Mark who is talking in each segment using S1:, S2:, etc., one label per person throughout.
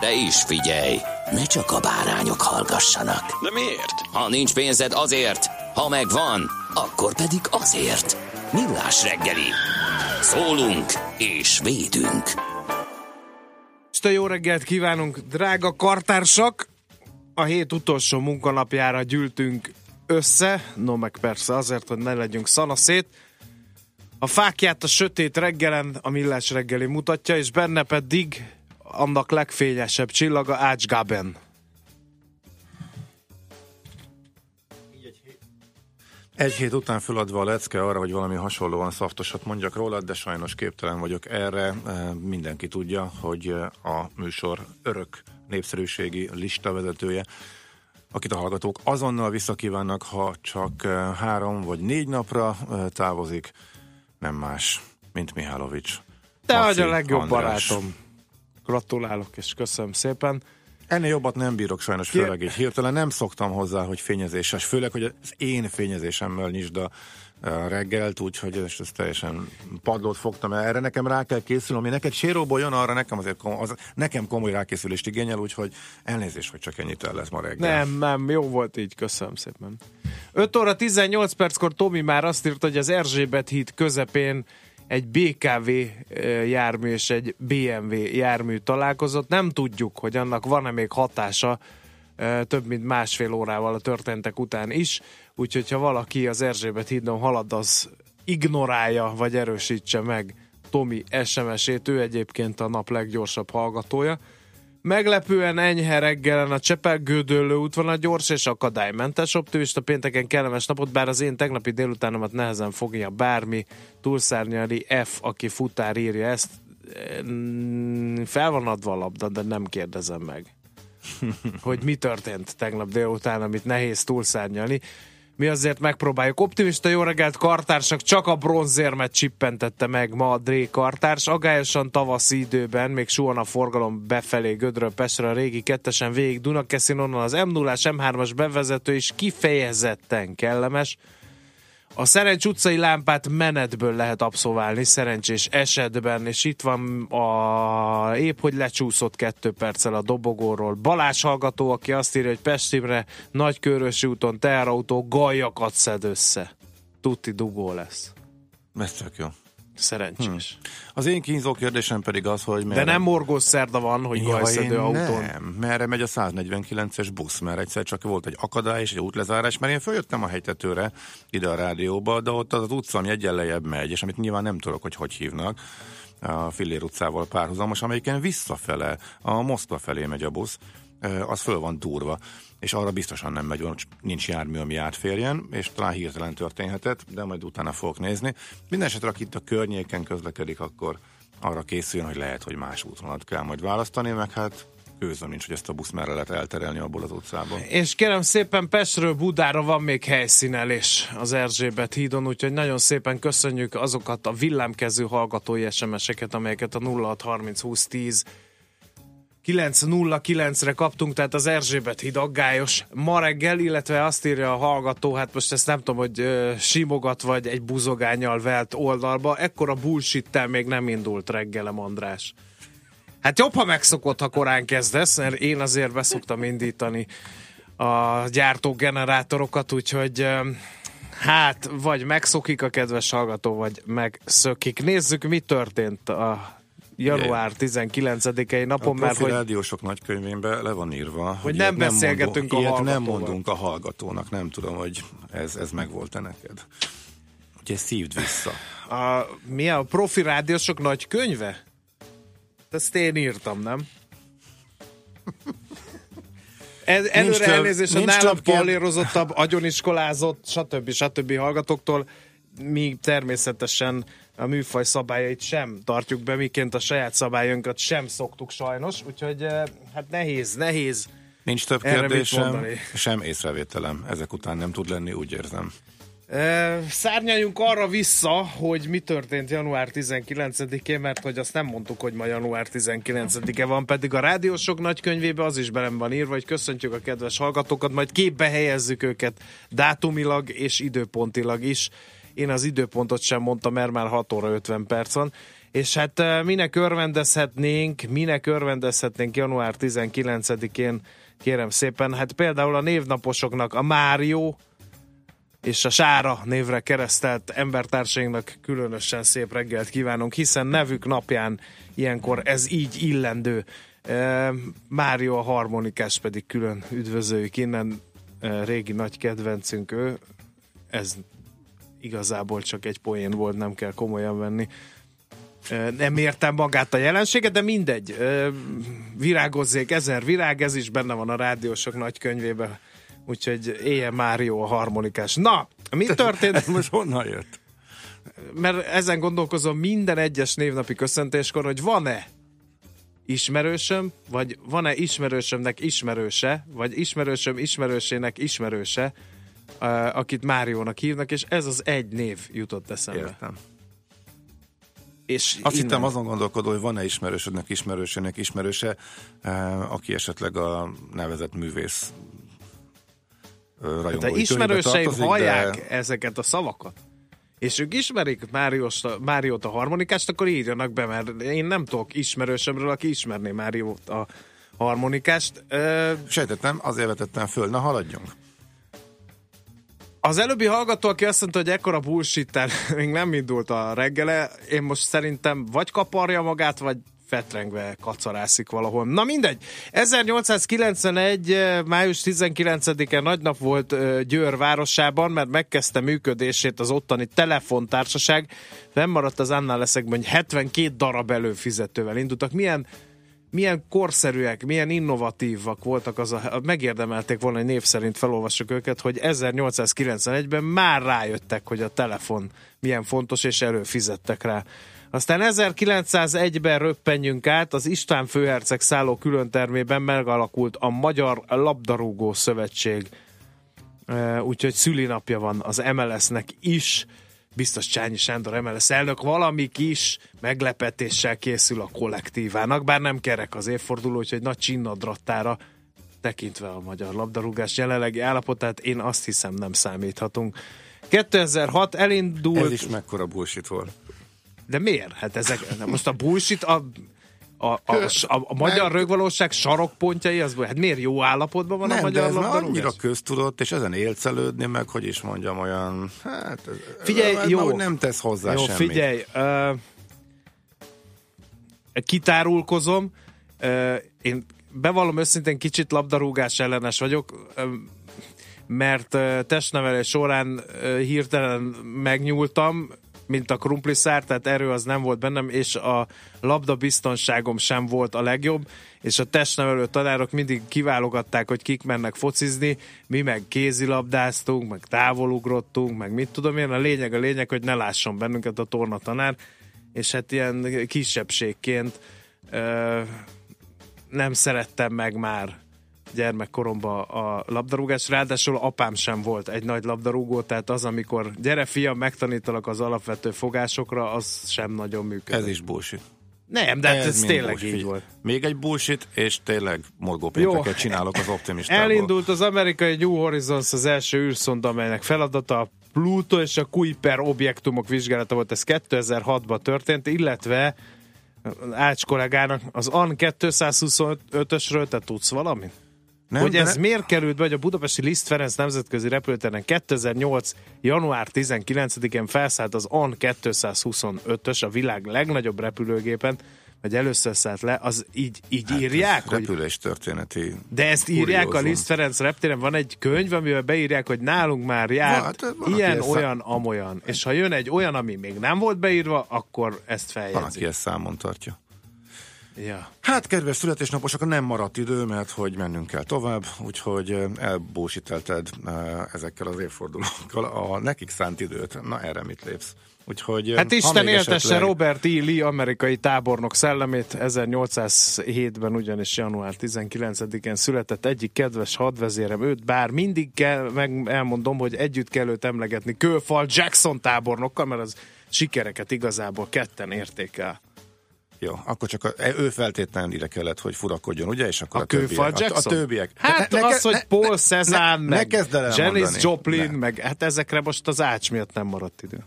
S1: De is figyelj, ne csak a bárányok hallgassanak.
S2: De miért?
S1: Ha nincs pénzed azért, ha megvan, akkor pedig azért. Millás reggeli. Szólunk és védünk.
S3: Este jó reggelt kívánunk, drága kartársak! A hét utolsó munkanapjára gyűltünk össze, no meg persze azért, hogy ne legyünk szanaszét. A fákját a sötét reggelen a millás reggeli mutatja, és benne pedig annak legfényesebb csillaga Ács Gaben.
S4: Egy hét után föladva a lecke arra, hogy valami hasonlóan szaftosat mondjak róla, de sajnos képtelen vagyok erre. Eh, Mindenki tudja, hogy eh, a műsor örök népszerűségi lista vezetője, akit a hallgatók azonnal visszakívánnak, ha csak eh, három vagy négy napra távozik, nem más, mint Mihálovics.
S3: Te
S4: Maci
S3: vagy a legjobb
S4: András.
S3: barátom. Gratulálok és köszönöm szépen.
S4: Ennél jobbat nem bírok sajnos, főleg így hirtelen nem szoktam hozzá, hogy fényezéses, főleg, hogy az én fényezésemmel nyisd a a reggelt, úgyhogy ezt, ezt teljesen padlót fogtam el. Erre nekem rá kell készülni, ami neked séróból jön, arra nekem azért kom- az, nekem komoly rákészülést igényel, úgyhogy elnézést, hogy csak ennyit el lesz ma reggel.
S3: Nem, nem, jó volt így, köszönöm szépen. 5 óra 18 perckor Tomi már azt írt, hogy az Erzsébet híd közepén egy BKV jármű és egy BMW jármű találkozott. Nem tudjuk, hogy annak van-e még hatása több mint másfél órával a történtek után is, úgyhogy ha valaki az Erzsébet hídon halad, az ignorálja, vagy erősítse meg Tomi SMS-ét, ő egyébként a nap leggyorsabb hallgatója. Meglepően enyhe reggelen a Csepel-Gödöllő útvonal gyors és akadálymentes optimista pénteken kellemes napot, bár az én tegnapi délutánomat nehezen fogja bármi túlszárnyali F, aki futár írja ezt. Fel van adva a labda, de nem kérdezem meg, hogy mi történt tegnap délután, amit nehéz túlszárnyalni. Mi azért megpróbáljuk. Optimista jó reggelt, kartársak, csak a bronzérmet csippentette meg ma a Dré kartárs. Agályosan tavaszi időben, még suhan a forgalom befelé Gödről Pestre, a régi kettesen végig Dunakeszin, onnan az m 0 M3-as bevezető is kifejezetten kellemes. A Szerencs utcai lámpát menetből lehet abszolválni szerencsés esetben, és itt van a épp, hogy lecsúszott kettő perccel a dobogóról. Balázs hallgató, aki azt írja, hogy Pestimre Nagykörösi úton teherautó gajakat szed össze. Tuti dugó lesz.
S4: Ez tök jó.
S3: Szerencsés.
S4: Az én kínzó kérdésem pedig az, hogy...
S3: De nem morgós szerda van, hogy gajszedő autón.
S4: nem. Merre megy a 149-es busz? Mert egyszer csak volt egy akadály és egy útlezárás, mert én följöttem a hegytetőre ide a rádióba, de ott az, az utca, ami egyen lejjebb megy, és amit nyilván nem tudok, hogy hogy hívnak, a Fillér utcával párhuzamos, amelyiken visszafele, a Moszkva felé megy a busz, az föl van durva, és arra biztosan nem megy, nincs jármű, ami átférjen, és talán hirtelen történhetett, de majd utána fogok nézni. Mindenesetre, aki itt a környéken közlekedik, akkor arra készüljön, hogy lehet, hogy más útvonalat kell majd választani, meg hát őzöm nincs, hogy ezt a busz merre lehet elterelni abból az utcából.
S3: És kérem szépen Pestről Budára van még helyszínelés az Erzsébet hídon, úgyhogy nagyon szépen köszönjük azokat a villámkező hallgatói SMS-eket, amelyeket a 0630 20 10 909-re kaptunk, tehát az Erzsébet híd aggályos ma reggel, illetve azt írja a hallgató, hát most ezt nem tudom, hogy ö, simogat vagy egy buzogányjal velt oldalba, ekkora bullshit még nem indult reggelem, András. Hát jobb, ha megszokott, ha korán kezdesz, mert én azért beszoktam indítani a gyártógenerátorokat, úgyhogy ö, hát vagy megszokik a kedves hallgató, vagy megszökik. Nézzük, mi történt a január 19-i napon,
S4: a
S3: mert hogy
S4: rádiósok nagykönyvében le van írva, hogy,
S3: nem
S4: ilyet
S3: beszélgetünk a
S4: mondunk, ilyet nem mondunk a hallgatónak. Nem tudom, hogy ez, ez megvolt-e neked. Úgyhogy szívd vissza.
S3: a, mi a profi rádiósok nagy könyve? Ezt én írtam, nem? Ez, előre
S4: több-
S3: elnézést a nálam pallérozottabb, agyoniskolázott, stb. stb. hallgatóktól. Mi természetesen a műfaj szabályait sem tartjuk be, miként a saját szabályunkat sem szoktuk sajnos, úgyhogy eh, hát nehéz, nehéz.
S4: Nincs több kérdésem, sem észrevételem. Ezek után nem tud lenni, úgy érzem.
S3: E, szárnyaljunk arra vissza, hogy mi történt január 19-én, mert hogy azt nem mondtuk, hogy ma január 19-e van, pedig a rádiósok nagykönyvébe az is belem van írva, hogy köszöntjük a kedves hallgatókat, majd képbe helyezzük őket dátumilag és időpontilag is. Én az időpontot sem mondtam, mert már 6 óra 50 perc van. És hát eh, minek örvendezhetnénk, minek örvendezhetnénk január 19-én, kérem szépen, hát például a névnaposoknak a Mário, és a Sára névre keresztelt embertársainknak különösen szép reggelt kívánunk, hiszen nevük napján ilyenkor ez így illendő. E, Mário a harmonikás pedig külön üdvözöljük innen, e, régi nagy kedvencünk ő, ez igazából csak egy poén volt, nem kell komolyan venni. Nem értem magát a jelenséget, de mindegy. Virágozzék ezer virág, ez is benne van a rádiósok nagy könyvében. Úgyhogy éljen Mário a harmonikás. Na, mi történt?
S4: Ez most honnan jött?
S3: Mert ezen gondolkozom minden egyes névnapi köszöntéskor, hogy van-e ismerősöm, vagy van-e ismerősömnek ismerőse, vagy ismerősöm ismerősének ismerőse, akit Máriónak hívnak, és ez az egy név jutott eszembe.
S4: Értem.
S3: És
S4: Azt
S3: innen-
S4: hittem azon gondolkodó, hogy van-e ismerősödnek ismerősének ismerőse, eh, aki esetleg a nevezett művész eh,
S3: De
S4: rajongói körébe
S3: ismerőseim hallják
S4: de
S3: ezeket a szavakat, és ők ismerik Máriós, Máriót a harmonikást, akkor írjanak be, mert én nem tudok ismerősömről, aki ismerné Máriót a harmonikást. Ö,
S4: sejtettem, azért vetettem föl. Na, haladjunk.
S3: Az előbbi hallgató, aki azt mondta, hogy ekkora bullshit még nem indult a reggele, én most szerintem vagy kaparja magát, vagy fetrengve kacarászik valahol. Na mindegy. 1891. eh, május 19-e nagy nap volt eh, Győr városában, mert megkezdte működését az ottani telefontársaság. Fennmaradt az annál leszekben, hogy 72 darab előfizetővel indultak. Milyen milyen korszerűek, milyen innovatívak voltak, az a, megérdemelték volna, hogy név szerint felolvassuk őket, hogy 1891-ben már rájöttek, hogy a telefon milyen fontos, és előfizettek rá. Aztán 1901-ben röppenjünk át, az István főherceg szálló különtermében megalakult a Magyar Labdarúgó Szövetség. Úgyhogy szülinapja van az MLS-nek is, biztos Csányi Sándor MLS elnök valami kis meglepetéssel készül a kollektívának, bár nem kerek az évforduló, úgyhogy nagy csinnadrattára tekintve a magyar labdarúgás jelenlegi állapotát, én azt hiszem nem számíthatunk. 2006 elindult...
S4: Ez is mekkora bullshit volt.
S3: De miért? Hát ezek, most a bullshit, a, a, a, a, a magyar rögvalóság sarokpontjai, az, hát miért jó állapotban van a
S4: Nem, de
S3: magyar
S4: ez már
S3: labdarúgás?
S4: annyira köztudott, és ezen élcelődni, meg hogy is mondjam, olyan... Hát, ez-
S3: Figyelj,
S4: ez
S3: jó.
S4: már úgy nem tesz hozzá
S3: Jó,
S4: semmit.
S3: figyelj, uh, kitárulkozom, uh, én bevallom őszintén kicsit labdarúgás ellenes vagyok, uh, mert testnevelés során hirtelen megnyúltam, mint a krumpliszár, tehát erő az nem volt bennem, és a labda biztonságom sem volt a legjobb, és a testnevelő tanárok mindig kiválogatták, hogy kik mennek focizni, mi meg kézilabdáztunk, meg távolugrottunk, meg mit tudom én, a lényeg a lényeg, hogy ne lásson bennünket a torna tanár, és hát ilyen kisebbségként ö, nem szerettem meg már gyermekkoromban a labdarúgás, ráadásul apám sem volt egy nagy labdarúgó, tehát az, amikor gyere fiam, megtanítalak az alapvető fogásokra, az sem nagyon működik.
S4: Ez is bullshit.
S3: Nem, de ez, ez
S4: mind
S3: tényleg
S4: bullshit.
S3: így volt.
S4: Még egy bullshit, és tényleg morgópénteket csinálok az optimistából.
S3: Elindult az amerikai New Horizons az első űrszonda, amelynek feladata a Pluto és a Kuiper objektumok vizsgálata volt. Ez 2006-ban történt, illetve Ács kollégának az AN 225-ösről te tudsz valamit?
S4: Nem,
S3: hogy ez
S4: ne-
S3: miért került be, hogy a Budapesti Liszt Ferenc nemzetközi repülőtéren 2008. január 19-én felszállt az AN 225-ös, a világ legnagyobb repülőgépen, vagy először szállt le, az így, így hát írják, hogy...
S4: Repülés történeti.
S3: De ezt írják a
S4: kuriózum.
S3: Liszt Ferenc reptéren, van egy könyv, amivel beírják, hogy nálunk már járt
S4: Van, hát van,
S3: ilyen,
S4: ezt-
S3: olyan, amolyan. És ha jön egy olyan, ami még nem volt beírva, akkor ezt
S4: Van,
S3: feljegyzik.
S4: aki ezt számon tartja.
S3: Ja.
S4: Hát, kedves születésnaposok, nem maradt idő, mert hogy mennünk kell tovább, úgyhogy elbúsítelted eh, ezekkel az évfordulókkal a nekik szánt időt. Na, erre mit lépsz? Úgyhogy,
S3: Hát Isten éltesse
S4: esetleg-
S3: Robert E. Lee, amerikai tábornok szellemét. 1807-ben ugyanis január 19-én született egyik kedves hadvezérem őt, bár mindig kell, meg elmondom, hogy együtt kell őt emlegetni Kőfal Jackson tábornokkal, mert az sikereket igazából ketten értékel.
S4: Jó, akkor csak a, e, ő feltétlenül ide kellett, hogy furakodjon, ugye? És akkor
S3: A
S4: a, többiek.
S3: Jackson?
S4: A, a többiek.
S3: Hát
S4: Ne- ne-
S3: az,
S4: ne-
S3: hogy Paul
S4: ne-
S3: meg
S4: ne
S3: Janis. Joplin,
S4: Ne.
S3: meg hát ezekre most az ács miatt nem maradt idő.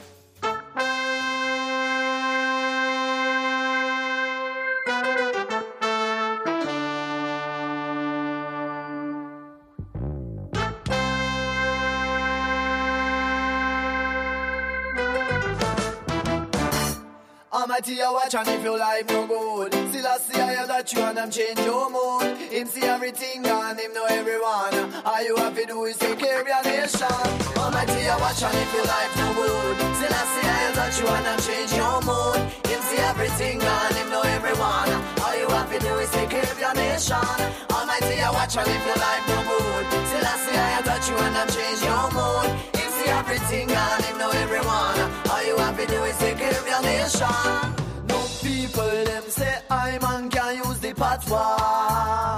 S5: Almighty, you watch and if your life no good. Still I see I hear that you and them change your mood. Him see everything and him know everyone. All you have to do is take care of your nation. Almighty, I watch and if your life no good. Still I see I hear that you and them change your mood. Him see everything and him know everyone. All you have to do is take care of your nation. Almighty, you watch and if your life no good. Still I see I hear that you and them change your mood. Him see everything and him know everyone you have to do is care of your nation. No people them say I man can use the patois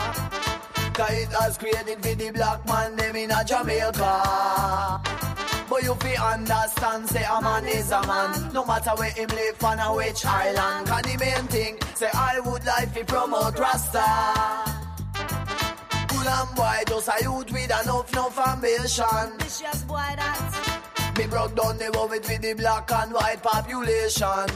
S5: Cause it has created for the black man them in a Jamaica. But you fi understand, say a man is a man. No matter where him live on a which island. Can the main thing, say I would like to promote Rasta. Cool and boy, just a youth with enough, enough ambition.
S6: Vicious boy that
S5: Me broke down the world with the black and white population.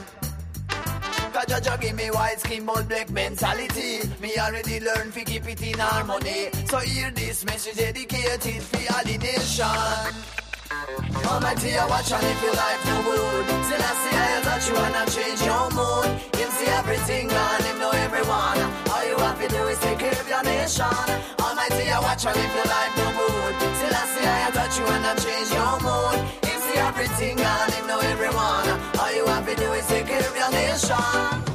S5: Cause Jaja give me white skin but black mentality. Me already learned to keep it in harmony. So hear this message dedicated for all the nation. Almighty, I watch and if your life no good Still I see I that you wanna change your mood Him see everything and him know everyone All you have to do is take care of your nation Almighty, I watch and if your life no good Still I see I that you wanna change your mood everything and him know everyone. All you have to do is take care of your nation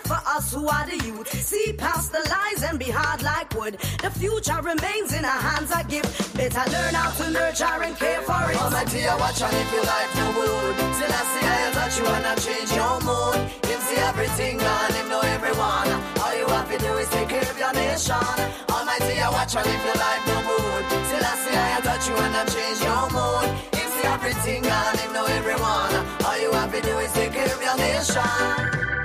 S6: for us who are the youth. See past the lies and be hard like wood. The future remains in our hands. I give. Better learn how to nurture and care for it.
S5: Almighty, I watch and if your life no good Still I see I that you wanna change your mood Him see everything and him know everyone All you have to do is take care of your nation Almighty, I watch and if your life no good Still I see I that you wanna change your mood Him see everything and him know everyone All you have to do is take care of your nation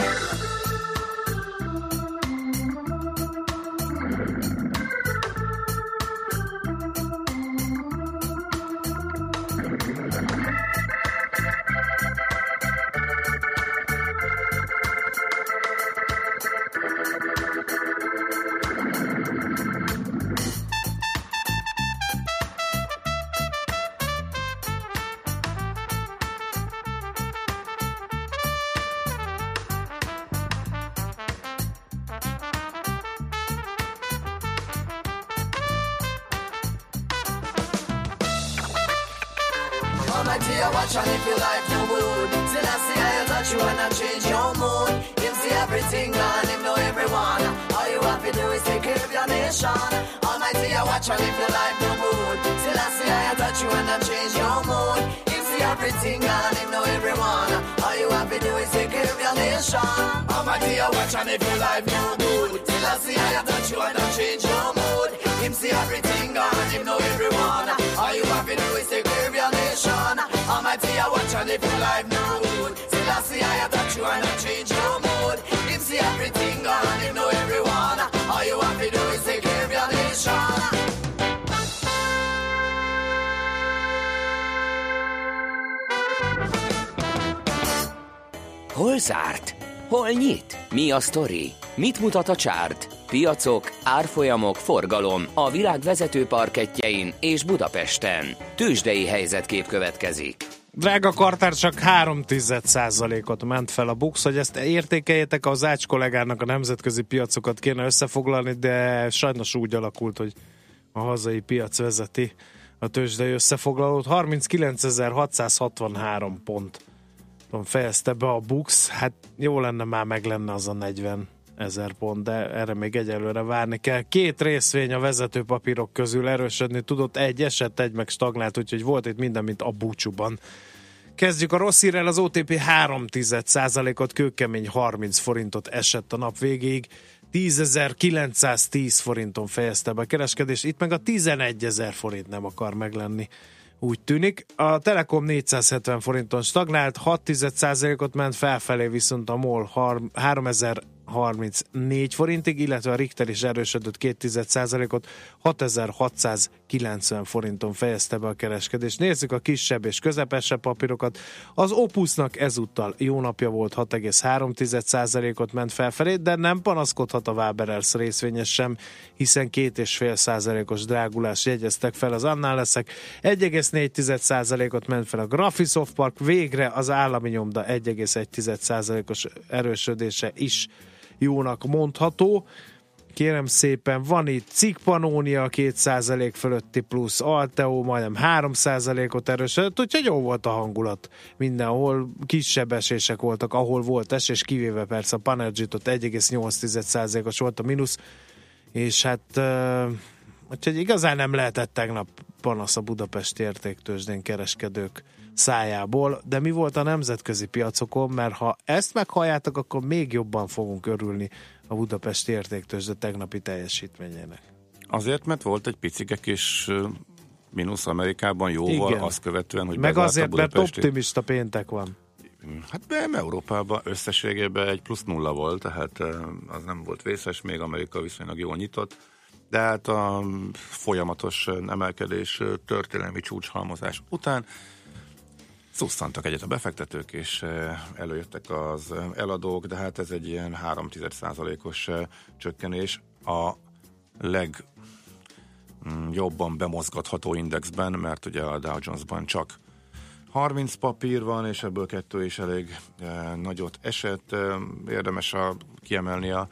S5: Almighty, I watch and if your life no good Still I see I that you wanna change your mood. Him see everything and him know everyone. All you have to do is take care of your nation. Almighty, I watch and if your life no good Still I see I that you wanna change your mood. Him see everything and him know everyone. All you have to do is take care of your nation. Almighty, I watch and if your life no good Still I see I that you wanna change your mood Him
S7: see everything gone, him know everyone. All you have to do is take care of your nation. Almighty, I watch and if your life no good. Still I see I have you and not change your mood. Him see everything gone, him know everyone. All you have to do is take care of your nation.
S1: Hol zárt? Hol nyit? Mi a sztori? Mit mutat a csárt? Piacok, árfolyamok, forgalom a világ vezető parketjein és Budapesten. Tősdei helyzetkép következik.
S3: Drága kartár, csak 3 ot ment fel a Bux, hogy ezt értékeljétek, az Ács kollégának a nemzetközi piacokat kéne összefoglalni, de sajnos úgy alakult, hogy a hazai piac vezeti a tőzsdei összefoglalót. 39.663 pont fejezte be a Bux, hát jó lenne már meg lenne az a 40 ezer pont, de erre még egyelőre várni kell. Két részvény a vezető papírok közül erősödni tudott, egy eset, egy meg stagnált, úgyhogy volt itt minden, mint a búcsúban. Kezdjük a rossz hírrel, az OTP 3% ot kőkemény 30 forintot esett a nap végéig. 10.910 forinton fejezte be a kereskedés, itt meg a 11.000 forint nem akar meglenni úgy tűnik. A Telekom 470 forinton stagnált, 6% ot ment felfelé, viszont a MOL 3000 34 forintig, illetve a Richter is erősödött 2 ot 6690 forinton fejezte be a kereskedést. Nézzük a kisebb és közepesebb papírokat. Az Opusnak ezúttal jó napja volt 6,3%-ot ment felfelé, de nem panaszkodhat a Waberers részvényes sem, hiszen 2,5%-os drágulás jegyeztek fel az annál leszek. 1,4%-ot ment fel a Graphisoft Park, végre az állami nyomda 1,1%-os erősödése is jónak mondható. Kérem szépen, van itt Cikpanónia 2% fölötti plusz, Alteo majdnem 3%-ot erősödött, úgyhogy jó volt a hangulat. Mindenhol kisebb esések voltak, ahol volt esés, kivéve persze a Panergit ott 1,8%-os volt a mínusz, és hát uh, úgyhogy igazán nem lehetett tegnap panasz a Budapesti értéktősdén kereskedők szájából, de mi volt a nemzetközi piacokon, mert ha ezt meghalljátok, akkor még jobban fogunk örülni a Budapesti értéktőzsde tegnapi teljesítményének.
S4: Azért, mert volt egy picike kis mínusz Amerikában jóval, Igen. azt követően, hogy
S3: Meg azért, mert optimista péntek van.
S4: Hát nem, Európában összességében egy plusz nulla volt, tehát az nem volt vészes, még Amerika viszonylag jól nyitott, de hát a folyamatos emelkedés történelmi csúcshalmozás után Szusszantak egyet a befektetők, és eh, előjöttek az eladók, de hát ez egy ilyen 3 os eh, csökkenés. A legjobban mm, bemozgatható indexben, mert ugye a Dow Jonesban csak 30 papír van, és ebből kettő is elég eh, nagyot esett. Érdemes a, kiemelni a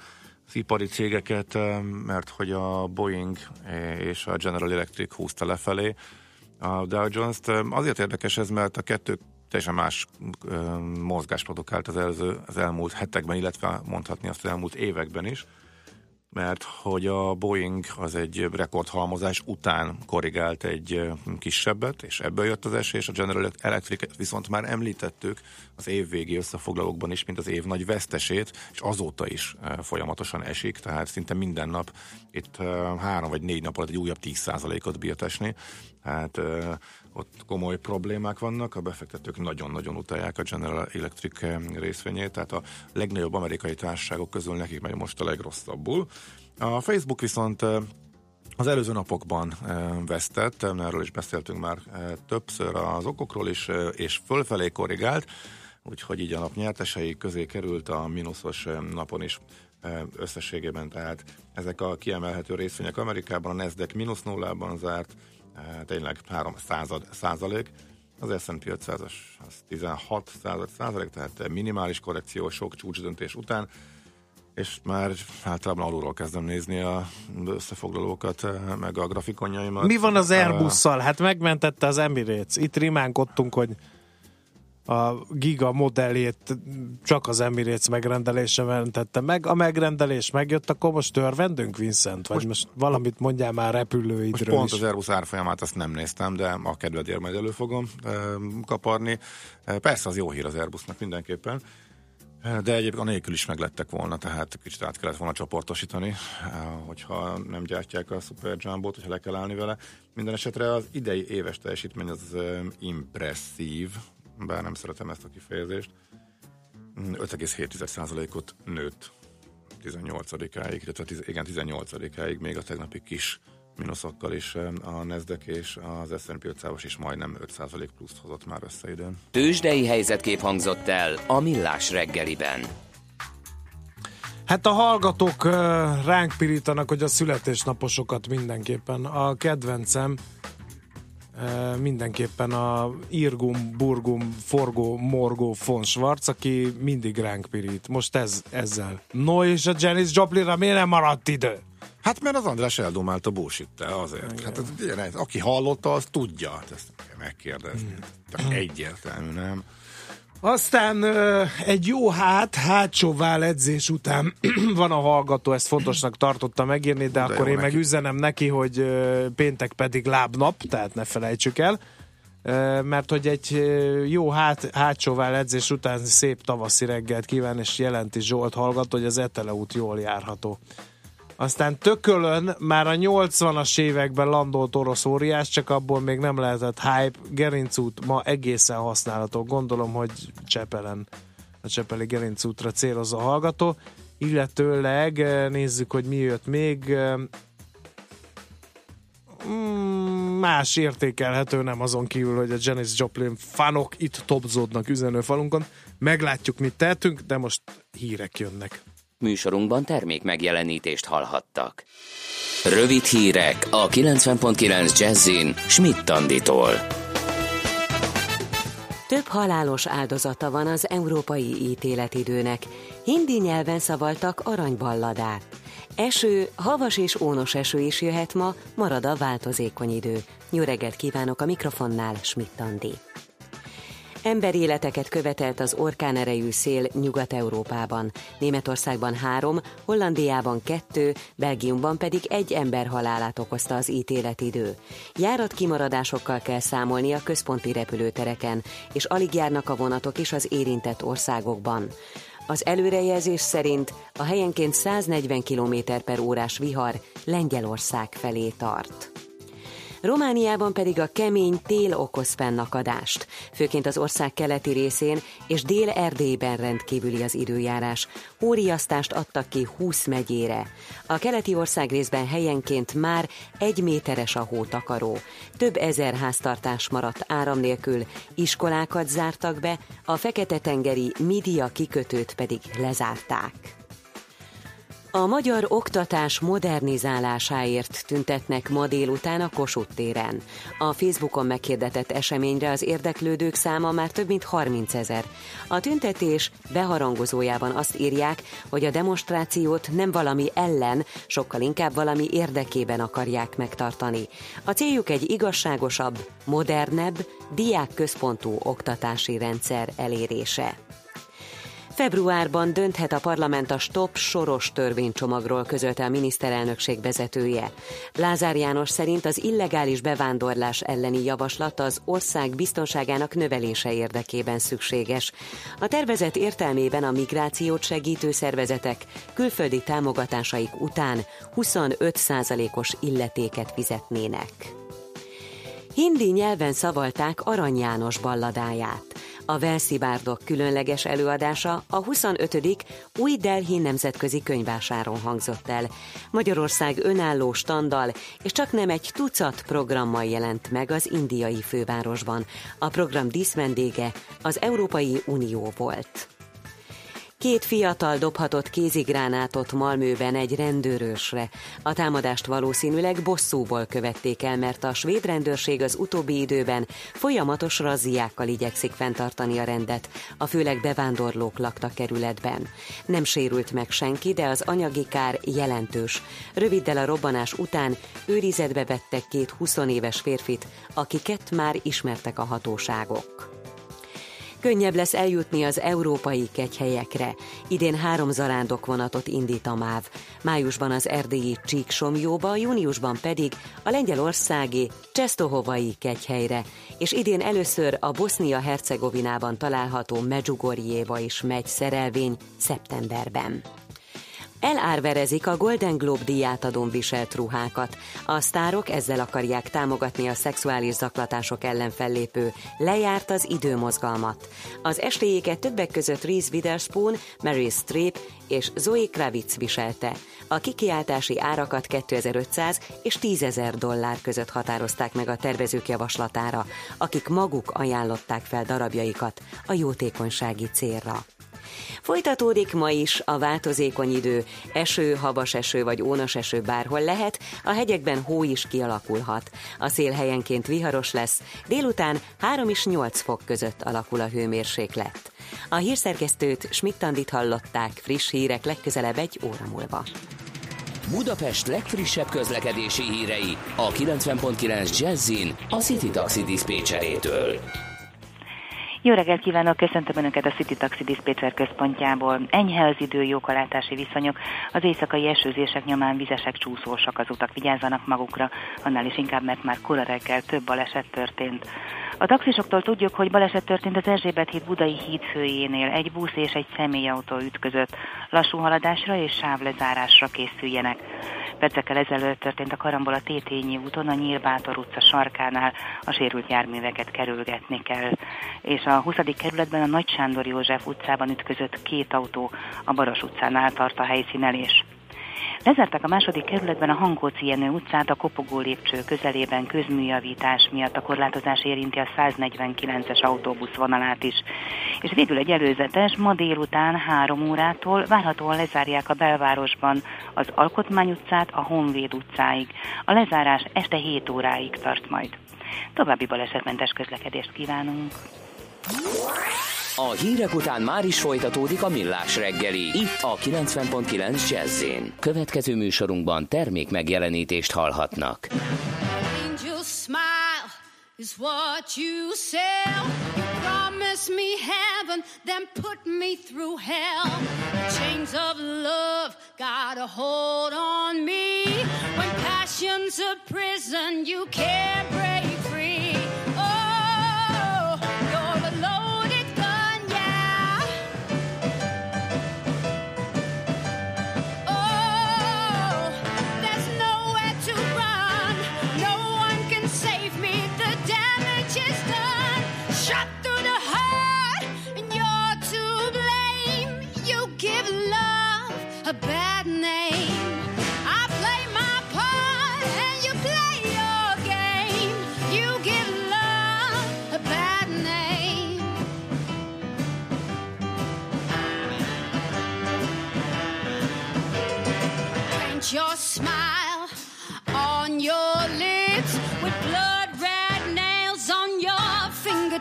S4: az ipari cégeket, mert hogy a Boeing és a General Electric húzta lefelé, a Dow Jones-t. Azért érdekes ez, mert a kettő teljesen más mozgás produkált az, előző, az elmúlt hetekben, illetve mondhatni azt az elmúlt években is mert hogy a Boeing az egy rekordhalmozás után korrigált egy kisebbet, és ebből jött az esés, a General Electric viszont már említettük az évvégi összefoglalókban is, mint az év nagy vesztesét, és azóta is folyamatosan esik, tehát szinte minden nap itt három vagy négy nap alatt egy újabb 10%-ot bírt esni, hát ott komoly problémák vannak, a befektetők nagyon-nagyon utálják a General Electric részvényét, tehát a legnagyobb amerikai társaságok közül nekik megy most a legrosszabbul. A Facebook viszont az előző napokban vesztett, erről is beszéltünk már többször az okokról is, és fölfelé korrigált, úgyhogy így a nap nyertesei közé került a mínuszos napon is összességében, tehát ezek a kiemelhető részvények Amerikában, a Nasdaq mínusz nullában zárt, tényleg 3 század, százalék, az S&P 500 az 16 század százalék, tehát minimális korrekció sok csúcsdöntés után, és már általában alulról kezdem nézni a összefoglalókat, meg a grafikonjaimat.
S3: Mi van az Airbusszal? Hát megmentette az Emirates. Itt rimánkodtunk, hogy a Giga modellét csak az Emirates megrendelése mentette meg. A megrendelés megjött, akkor most törvendünk, Vincent? Vagy most, most valamit mondjál már repülőidről most
S4: pont
S3: is.
S4: az Airbus árfolyamát azt nem néztem, de a kedvedért majd elő fogom kaparni. Persze az jó hír az Airbusnak mindenképpen. De egyébként anélkül is meglettek volna, tehát kicsit át kellett volna csoportosítani, hogyha nem gyártják a Super Jumbo-t, hogyha le kell állni vele. Minden esetre az idei éves teljesítmény az impresszív, bár nem szeretem ezt a kifejezést. 5,7%-ot nőtt 18-áig, illetve igen, 18-áig még a tegnapi kis minuszokkal is a Nasdaq és az S&P 500 is majdnem 5% pluszt hozott már össze időn.
S1: Tőzsdei helyzetkép hangzott el a Millás reggeliben.
S3: Hát a hallgatók ránk pirítanak, hogy a születésnaposokat mindenképpen. A kedvencem mindenképpen a Irgum, Burgum, Forgó, Morgó, von Schwarz, aki mindig ránk pirít. Most ez, ezzel. No, és a Janis Joplinra miért nem maradt idő?
S4: Hát mert az András eldomálta bullshit azért. Igen. Hát az, aki hallotta, az tudja. Hát ezt megkérdezni. Mm. Egyértelmű, nem?
S3: Aztán egy jó hát, hátsó edzés után van a hallgató, ezt fontosnak tartotta megírni, de, de akkor én neki. meg üzenem neki, hogy péntek pedig lábnap, tehát ne felejtsük el, mert hogy egy jó hát, hátsó edzés után szép tavaszi reggelt kíván, és jelenti Zsolt hallgató, hogy az Etele út jól járható. Aztán Tökölön már a 80-as években landolt orosz óriás, csak abból még nem lehetett hype. Gerinc út ma egészen használható. Gondolom, hogy Csepelen, a Csepeli Gerinc útra céloz a hallgató. Illetőleg eh, nézzük, hogy mi jött még. Eh, mm, más értékelhető, nem azon kívül, hogy a Janis Joplin fanok itt topzódnak üzenőfalunkon. Meglátjuk, mit tehetünk, de most hírek jönnek.
S1: Műsorunkban termék megjelenítést hallhattak. Rövid hírek a 90.9 Jazzin Schmidt Tanditól.
S8: Több halálos áldozata van az európai ítéletidőnek. Hindi nyelven szavaltak aranyballadát. Eső, havas és ónos eső is jöhet ma, marad a változékony idő. Jó reggelt kívánok a mikrofonnál, Schmidt Andi. Emberéleteket követelt az orkán erejű szél Nyugat-Európában. Németországban három, Hollandiában kettő, Belgiumban pedig egy ember halálát okozta az ítéletidő. Járat kimaradásokkal kell számolni a központi repülőtereken, és alig járnak a vonatok is az érintett országokban. Az előrejelzés szerint a helyenként 140 km per órás vihar Lengyelország felé tart. Romániában pedig a kemény tél okoz fennakadást, főként az ország keleti részén és Dél-Erdélyben rendkívüli az időjárás. Óriasztást adtak ki 20 megyére. A keleti ország részben helyenként már egy méteres a hótakaró. Több ezer háztartás maradt áram nélkül, iskolákat zártak be, a Fekete-tengeri Midia kikötőt pedig lezárták. A magyar oktatás modernizálásáért tüntetnek ma délután a Kossuth téren. A Facebookon meghirdetett eseményre az érdeklődők száma már több mint 30 ezer. A tüntetés beharangozójában azt írják, hogy a demonstrációt nem valami ellen, sokkal inkább valami érdekében akarják megtartani. A céljuk egy igazságosabb, modernebb, diákközpontú oktatási rendszer elérése. Februárban dönthet a parlament a stop soros törvénycsomagról, közölte a miniszterelnökség vezetője. Lázár János szerint az illegális bevándorlás elleni javaslat az ország biztonságának növelése érdekében szükséges. A tervezet értelmében a migrációt segítő szervezetek külföldi támogatásaik után 25%-os illetéket fizetnének. Hindi nyelven szavalták Arany János balladáját. A Velszi Bárdok különleges előadása a 25. Új Delhi Nemzetközi Könyvásáron hangzott el. Magyarország önálló standal és csak nem egy tucat programmal jelent meg az indiai fővárosban. A program díszvendége az Európai Unió volt. Két fiatal dobhatott kézigránátot Malmőben egy rendőrösre. A támadást valószínűleg bosszúból követték el, mert a svéd rendőrség az utóbbi időben folyamatos razziákkal igyekszik fenntartani a rendet, a főleg bevándorlók lakta kerületben. Nem sérült meg senki, de az anyagi kár jelentős. Röviddel a robbanás után őrizetbe vettek két 20 éves férfit, akiket már ismertek a hatóságok. Könnyebb lesz eljutni az európai kegyhelyekre. Idén három zarándok vonatot indít a MÁV. Májusban az erdélyi Csíksomjóba, júniusban pedig a lengyelországi Csestohovai kegyhelyre, és idén először a Bosznia-Hercegovinában található Medjugorjéba is megy szerelvény szeptemberben. Elárverezik a Golden Globe díjátadón viselt ruhákat. A sztárok ezzel akarják támogatni a szexuális zaklatások ellen fellépő lejárt az időmozgalmat. Az estéjéket többek között Reese Witherspoon, Mary Streep és Zoe Kravitz viselte. A kikiáltási árakat 2500 és 10.000 dollár között határozták meg a tervezők javaslatára, akik maguk ajánlották fel darabjaikat a jótékonysági célra. Folytatódik ma is a változékony idő, eső, havas eső vagy ónos eső bárhol lehet, a hegyekben hó is kialakulhat. A szél helyenként viharos lesz, délután 3 és 8 fok között alakul a hőmérséklet. A hírszerkesztőt Schmidt-Tandit hallották, friss hírek legközelebb egy óra múlva.
S9: Budapest legfrissebb közlekedési hírei a 90.9 Jazzin a City Taxi Dispécsejétől.
S10: Jó reggelt kívánok, köszöntöm Önöket a City Taxi Dispatcher központjából. Enyhe az idő, jók a viszonyok, az éjszakai esőzések nyomán vizesek, csúszósak az utak, vigyázzanak magukra, annál is inkább, mert már kora reggel több baleset történt. A taxisoktól tudjuk, hogy baleset történt az Erzsébet híd Budai híd főjénél. Egy busz és egy személyautó ütközött. Lassú haladásra és sávlezárásra készüljenek. Percekkel ezelőtt történt a karambol a Tétényi úton, a Nyírbátor utca sarkánál a sérült járműveket kerülgetni kell. És a 20. kerületben a Nagy Sándor József utcában ütközött két autó, a Baros utcánál tart a helyszínelés. Lezárták a második kerületben a Hankóci Jenő utcát a kopogó lépcső közelében közműjavítás miatt a korlátozás érinti a 149-es autóbusz vonalát is. És végül egy előzetes, ma délután három órától várhatóan lezárják a belvárosban az Alkotmány utcát a Honvéd utcáig. A lezárás este 7 óráig tart majd. További balesetmentes közlekedést kívánunk!
S9: A hírek után már is folytatódik a millás reggeli. Itt a 90.9 jazz Következő műsorunkban termék megjelenítést hallhatnak. Angel smile is what you sell. Promise me heaven, then put me through hell. Chains of love got a hold on me. When passion's a prison, you can't break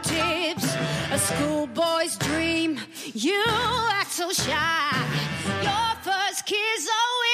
S9: fingertips. A schoolboy's dream, you act so shy. Your first kiss, oh,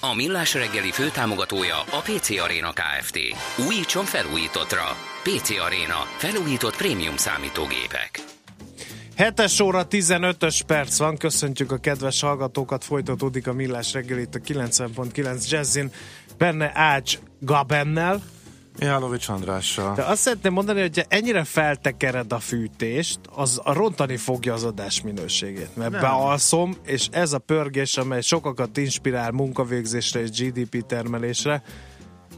S1: A Millás reggeli főtámogatója a PC Arena Kft. Újítson felújítottra. PC Arena. Felújított prémium számítógépek.
S3: 7 óra 15-ös perc van, köszöntjük a kedves hallgatókat, folytatódik a Millás reggel itt a 90.9 Jazzin, benne Ács Gabennel,
S4: Jálovics Andrással.
S3: De azt szeretném mondani, hogy ha ennyire feltekered a fűtést, az a rontani fogja az adás minőségét. Mert Nem. bealszom, és ez a pörgés, amely sokakat inspirál munkavégzésre és GDP termelésre,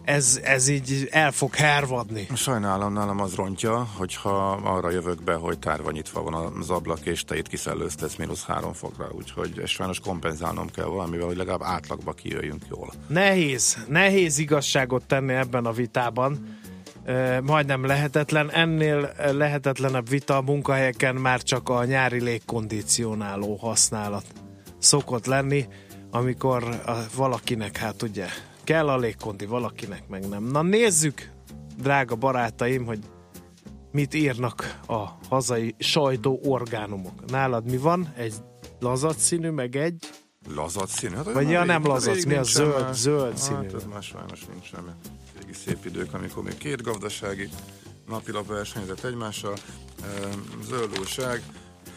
S3: ez, ez így el fog hervadni.
S4: Sajnálom, nálam az rontja, hogyha arra jövök be, hogy tárva nyitva van az ablak, és te itt kiszellőztesz mínusz három fokra, úgyhogy ezt sajnos kompenzálnom kell valamivel, hogy legalább átlagba kijöjjünk jól.
S3: Nehéz, nehéz igazságot tenni ebben a vitában. E, majdnem lehetetlen. Ennél lehetetlenebb vita a munkahelyeken már csak a nyári légkondicionáló használat szokott lenni, amikor a, valakinek, hát ugye, kell a légkondi, valakinek meg nem. Na nézzük, drága barátaim, hogy mit írnak a hazai sajtó orgánumok. Nálad mi van? Egy lazac színű, meg egy...
S4: Lazac színű? Hát
S3: Vagy ja, nem lazac, mi a zöld, már, zöld színű?
S4: Hát ez már sajnos nincs semmi. Régi szép idők, amikor még két gazdasági napilap versenyzett egymással. Zöld újság,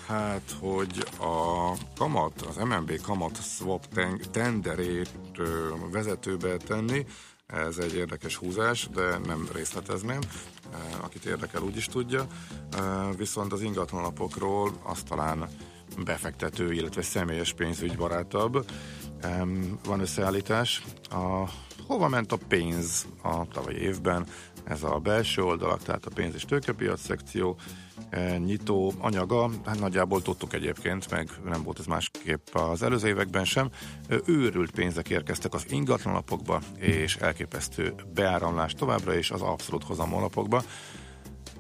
S4: Hát, hogy a kamat, az MNB kamat swap tenderét vezetőbe tenni, ez egy érdekes húzás, de nem részletezném. Akit érdekel, úgy is tudja. Viszont az ingatlanalapokról azt talán befektető, illetve személyes pénzügy barátabb. Van összeállítás. A, hova ment a pénz a tavalyi évben? Ez a belső oldalak, tehát a pénz és tőkepiac szekció nyitó anyaga, hát nagyjából tudtuk egyébként, meg nem volt ez másképp az előző években sem, e, őrült pénzek érkeztek az ingatlanlapokba, és elképesztő beáramlás továbbra is az abszolút hozamolapokba.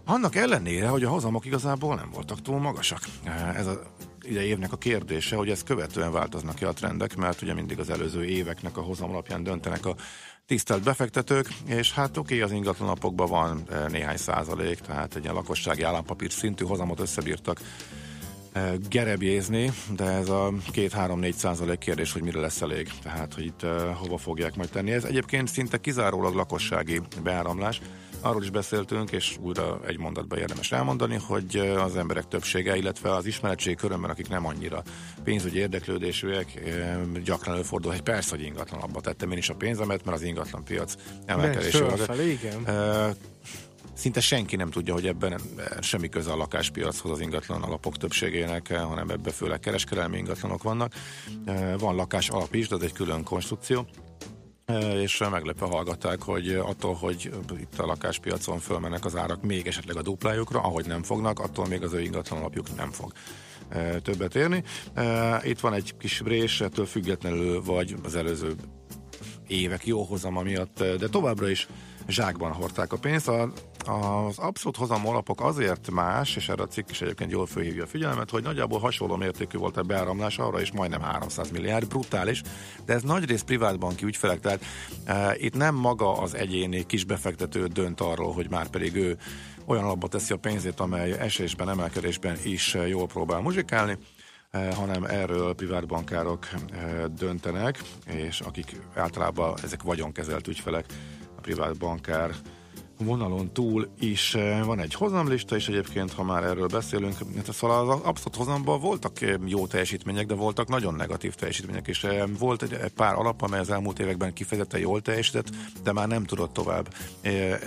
S4: Annak ellenére, hogy a hozamok igazából nem voltak túl magasak. E, ez a ide évnek a kérdése, hogy ezt követően változnak-e a trendek, mert ugye mindig az előző éveknek a hozam döntenek a tisztelt befektetők, és hát oké, az ingatlanapokban van eh, néhány százalék, tehát egy ilyen lakossági állampapír szintű hozamot összebírtak eh, gerebjézni, de ez a 2-3-4 százalék kérdés, hogy mire lesz elég, tehát hogy itt uh, hova fogják majd tenni. Ez egyébként szinte kizárólag lakossági beáramlás, Arról is beszéltünk, és újra egy mondatban érdemes elmondani, hogy az emberek többsége, illetve az ismeretség körömben, akik nem annyira pénzügyi érdeklődésűek, gyakran előfordul, hogy persze, hogy ingatlan abba tettem én is a pénzemet, mert az ingatlan piac emelkedése.
S3: igen.
S4: Szinte senki nem tudja, hogy ebben semmi köze a lakáspiachoz az ingatlan alapok többségének, hanem ebben főleg kereskedelmi ingatlanok vannak. Van lakás alap is, de ez egy külön konstrukció és meglepve hallgatták, hogy attól, hogy itt a lakáspiacon fölmennek az árak még esetleg a duplájukra, ahogy nem fognak, attól még az ő ingatlan alapjuk nem fog többet érni. Itt van egy kis brés, ettől függetlenül vagy az előző évek jó hozama miatt, de továbbra is zsákban hordták a pénzt. A, az abszolút hozam alapok azért más, és erre a cikk is egyébként jól fölhívja a figyelmet, hogy nagyjából hasonló mértékű volt a beáramlás, arra is majdnem 300 milliárd, brutális, de ez nagyrészt privátbanki ügyfelek, tehát e, itt nem maga az egyéni kisbefektető dönt arról, hogy már pedig ő olyan alapba teszi a pénzét, amely esésben, emelkedésben is jól próbál muzsikálni, e, hanem erről privátbankárok e, döntenek, és akik általában ezek vagyonkezelt ügyfelek, privát bankár vonalon túl is eh, van egy hozamlista, és egyébként, ha már erről beszélünk, szóval az abszolút hozamban voltak eh, jó teljesítmények, de voltak nagyon negatív teljesítmények, és eh, volt egy pár alap, amely az elmúlt években kifejezetten jól teljesített, de már nem tudott tovább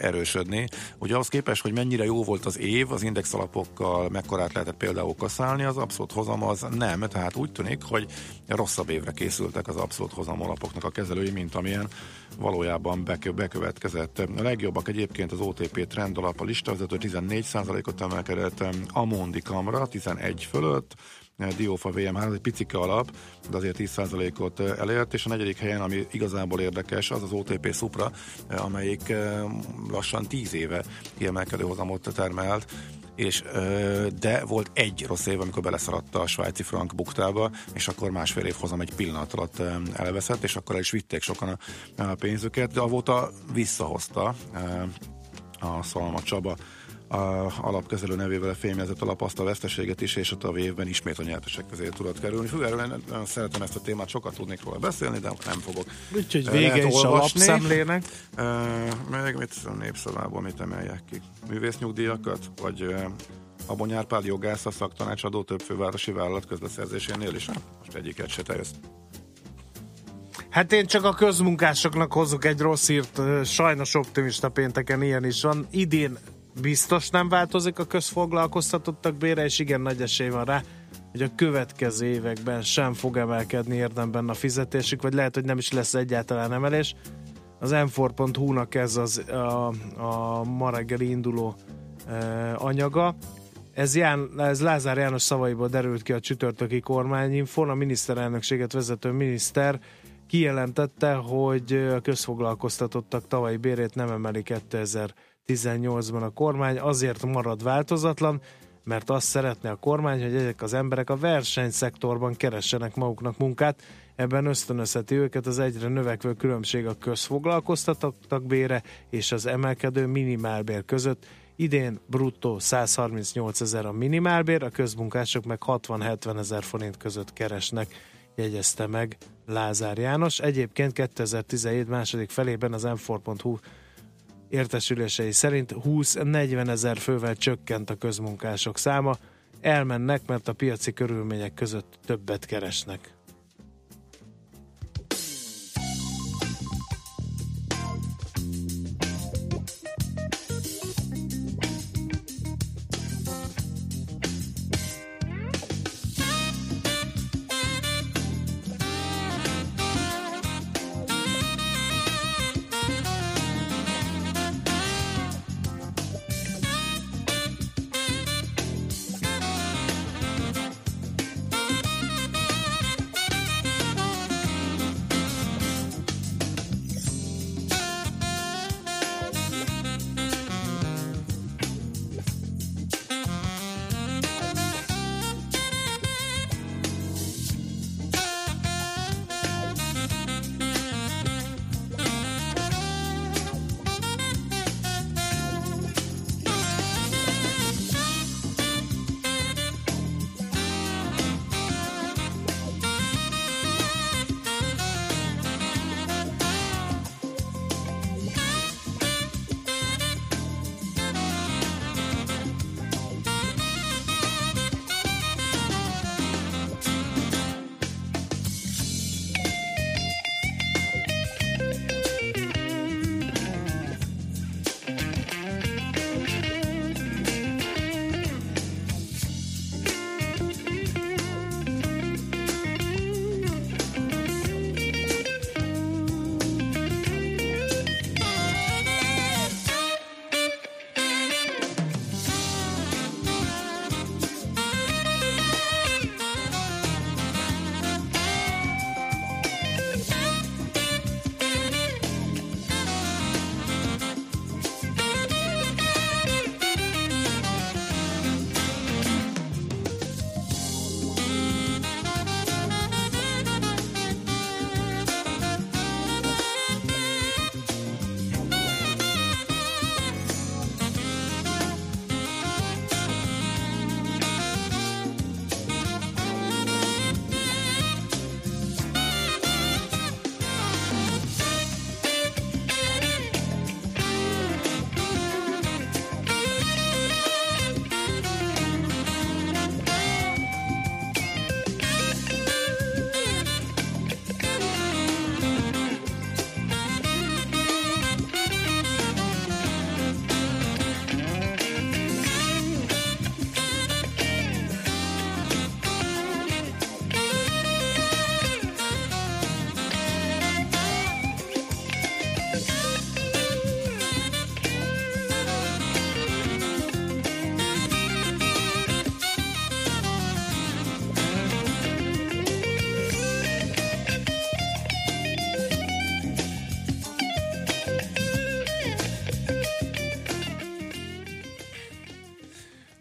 S4: erősödni. Ugye ahhoz képest, hogy mennyire jó volt az év, az index alapokkal mekkorát lehetett például kaszálni, az abszolút hozam az nem, tehát úgy tűnik, hogy rosszabb évre készültek az abszolút hozam alapoknak a kezelői, mint amilyen valójában bekövetkezett. A legjobbak egyébként az OTP trend alap a listavezető 14%-ot emelkedett, Amondi Kamra 11 fölött, Diófa VM3, egy picike alap, de azért 10%-ot elért, és a negyedik helyen, ami igazából érdekes, az az OTP Supra, amelyik lassan 10 éve kiemelkedő hozamot termelt, és de volt egy rossz év, amikor beleszaradt a svájci frank buktába, és akkor másfél év hozam egy pillanat alatt elveszett, és akkor el is vitték sokan a, pénzüket, de avóta visszahozta a Szalma Csaba a alapkezelő nevével fémjelzett alap azt a veszteséget is, és a évben ismét a nyertesek közé tudott kerülni. Fú, erről nagyon szeretem ezt a témát, sokat tudnék róla beszélni, de nem fogok.
S3: Úgyhogy vége is a lapszemlének.
S4: Uh, meg mit népszavából mit emeljek ki? Művésznyugdíjakat? Vagy uh, Abony Árpád jogász, a szaktanácsadó több fővárosi vállalat közbeszerzésénél is? Most egyiket se teljeszt.
S3: Hát én csak a közmunkásoknak hozok egy rossz írt, sajnos optimista pénteken ilyen is van. Idén biztos nem változik a közfoglalkoztatottak bére, és igen nagy esély van rá, hogy a következő években sem fog emelkedni érdemben a fizetésük, vagy lehet, hogy nem is lesz egyáltalán emelés. Az m4.hu-nak ez az a, a ma reggeli induló e, anyaga. Ez, Ján, ez Lázár János szavaiból derült ki a csütörtöki kormányinfon, a miniszterelnökséget vezető miniszter kijelentette, hogy a közfoglalkoztatottak tavalyi bérét nem emeli 2000 18-ban a kormány azért marad változatlan, mert azt szeretne a kormány, hogy ezek az emberek a versenyszektorban keressenek maguknak munkát, ebben ösztönözheti őket az egyre növekvő különbség a közfoglalkoztatottak bére és az emelkedő minimálbér között. Idén bruttó 138 ezer a minimálbér, a közmunkások meg 60-70 ezer forint között keresnek, jegyezte meg Lázár János. Egyébként 2017 második felében az m értesülései szerint 20-40 ezer fővel csökkent a közmunkások száma, elmennek, mert a piaci körülmények között többet keresnek.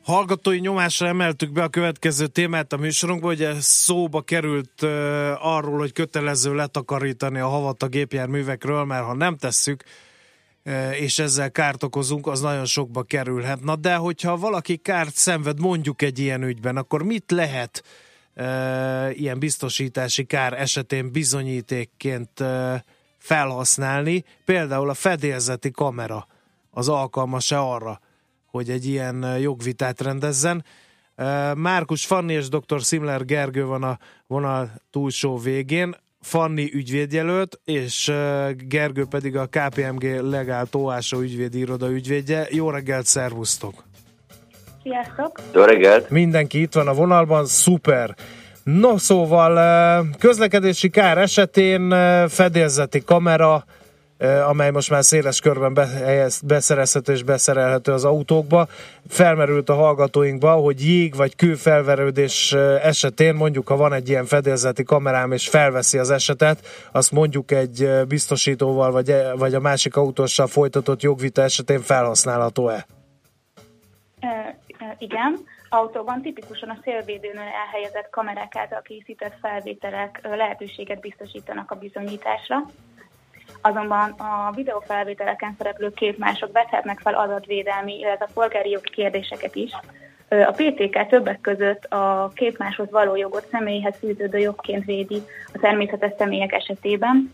S3: Hallgatói nyomásra emeltük be a következő témát a műsorunkba, hogy ez szóba került arról, hogy kötelező letakarítani a havat a gépjárművekről, mert ha nem tesszük, és ezzel kárt okozunk, az nagyon sokba kerülhet. Na de hogyha valaki kárt szenved mondjuk egy ilyen ügyben, akkor mit lehet uh, ilyen biztosítási kár esetén bizonyítékként uh, felhasználni? Például a fedélzeti kamera az alkalmas-e arra, hogy egy ilyen jogvitát rendezzen. Márkus Fanni és dr. Simler Gergő van a vonal túlsó végén. Fanni ügyvédjelölt, és Gergő pedig a KPMG Legál Tóásó ügyvédi iroda ügyvédje. Jó reggelt, szervusztok!
S11: Sziasztok!
S12: Jó reggelt!
S3: Mindenki itt van a vonalban, szuper! No, szóval közlekedési kár esetén fedélzeti kamera, amely most már széles körben beszerezhető és beszerelhető az autókba. Felmerült a hallgatóinkba, hogy jég vagy kőfelverődés esetén, mondjuk ha van egy ilyen fedélzeti kamerám és felveszi az esetet, azt mondjuk egy biztosítóval vagy, e, vagy a másik autóssal folytatott jogvita esetén felhasználható-e?
S11: Igen. Autóban tipikusan a szélvédőnől elhelyezett kamerák által készített felvételek lehetőséget biztosítanak a bizonyításra Azonban a videófelvételeken szereplő képmások vethetnek fel adatvédelmi, illetve polgári jogi kérdéseket is. A PTK többek között a képmáshoz való jogot személyhez fűződő jogként védi a természetes személyek esetében.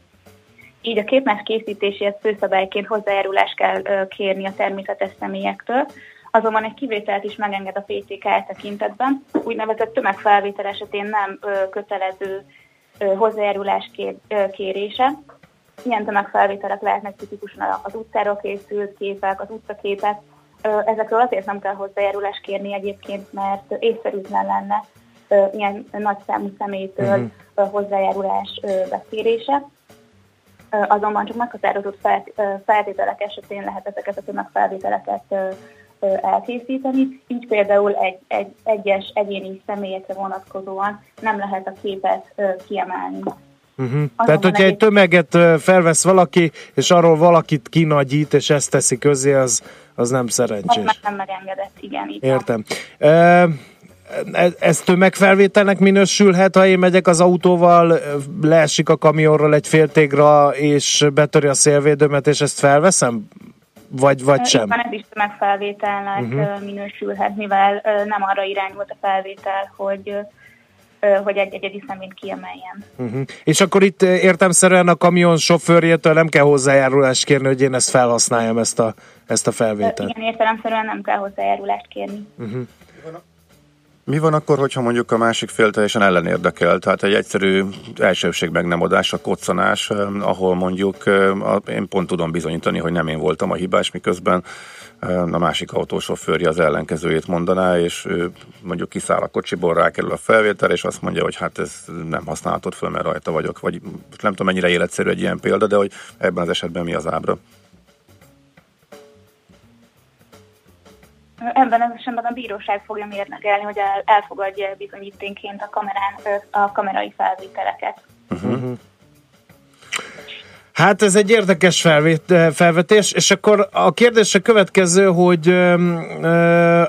S11: Így a képmás készítéséhez főszabályként hozzájárulást kell kérni a természetes személyektől, azonban egy kivételt is megenged a PTK e tekintetben. Úgynevezett tömegfelvétel esetén nem kötelező hozzájárulás kérése, Ilyen tömegfelvételek lehetnek tipikusan az utcáról készült képek, az utcaképek. Ezekről azért nem kell hozzájárulást kérni egyébként, mert észszerűtlen lenne ilyen nagy számú személytől uh-huh. hozzájárulás bekérése. Azonban csak meghatározott feltételek esetén lehet ezeket a tömegfelvételeket elkészíteni. Így például egy, egy egyes egyéni személyekre vonatkozóan nem lehet a képet kiemelni.
S3: Uh-huh. Tehát, hogyha egy tömeget felvesz valaki, és arról valakit kinagyít, és ezt teszi közé, az, az nem szerencsés.
S11: Az nem megengedett, igen. Így
S3: Értem. E, ez tömegfelvételnek minősülhet, ha én megyek az autóval, leesik a kamionról egy féltégra, és betöri a szélvédőmet, és ezt felveszem? Vagy, vagy sem?
S11: Van ez is tömegfelvételnek uh-huh. minősülhet, mivel nem arra irányult a felvétel, hogy hogy egy egyedi szemét kiemeljen. Uh-huh.
S3: És akkor itt értemszerűen a kamion sofőrjétől nem kell hozzájárulást kérni, hogy én ezt felhasználjam, ezt a, ezt a felvételt?
S11: Igen, értelemszerűen nem kell hozzájárulást kérni. Uh-huh.
S4: Mi van akkor, hogyha mondjuk a másik fél teljesen ellenérdekel? Tehát egy egyszerű elsőség meg nem adás, a koccanás, ahol mondjuk én pont tudom bizonyítani, hogy nem én voltam a hibás, miközben a másik autósofőrje az ellenkezőjét mondaná, és ő mondjuk kiszáll a kocsiból, rákerül a felvétel, és azt mondja, hogy hát ez nem használhatod föl, mert rajta vagyok. Vagy nem tudom, mennyire életszerű egy ilyen példa, de hogy ebben az esetben mi az ábra?
S11: Ebben az esetben a bíróság fogja mérlegelni, hogy el, elfogadja bizonyíténként a, kamerán, a kamerai felvételeket. Uh-huh.
S3: Hát ez egy érdekes felvét, felvetés, és akkor a kérdés a következő, hogy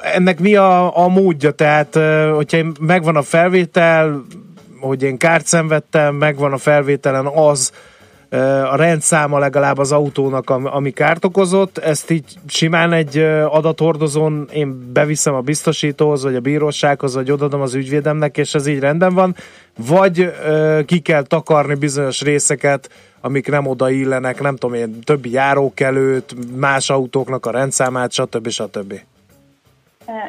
S3: ennek mi a, a módja, tehát hogyha megvan a felvétel, hogy én kárt szenvedtem, megvan a felvételen az, a rendszáma legalább az autónak, ami kárt okozott, ezt így simán egy adathordozón én beviszem a biztosítóhoz, vagy a bírósághoz, vagy odadom az ügyvédemnek, és ez így rendben van, vagy ki kell takarni bizonyos részeket, amik nem odaillenek, nem tudom én, többi járókelőt, más autóknak a rendszámát, stb. stb.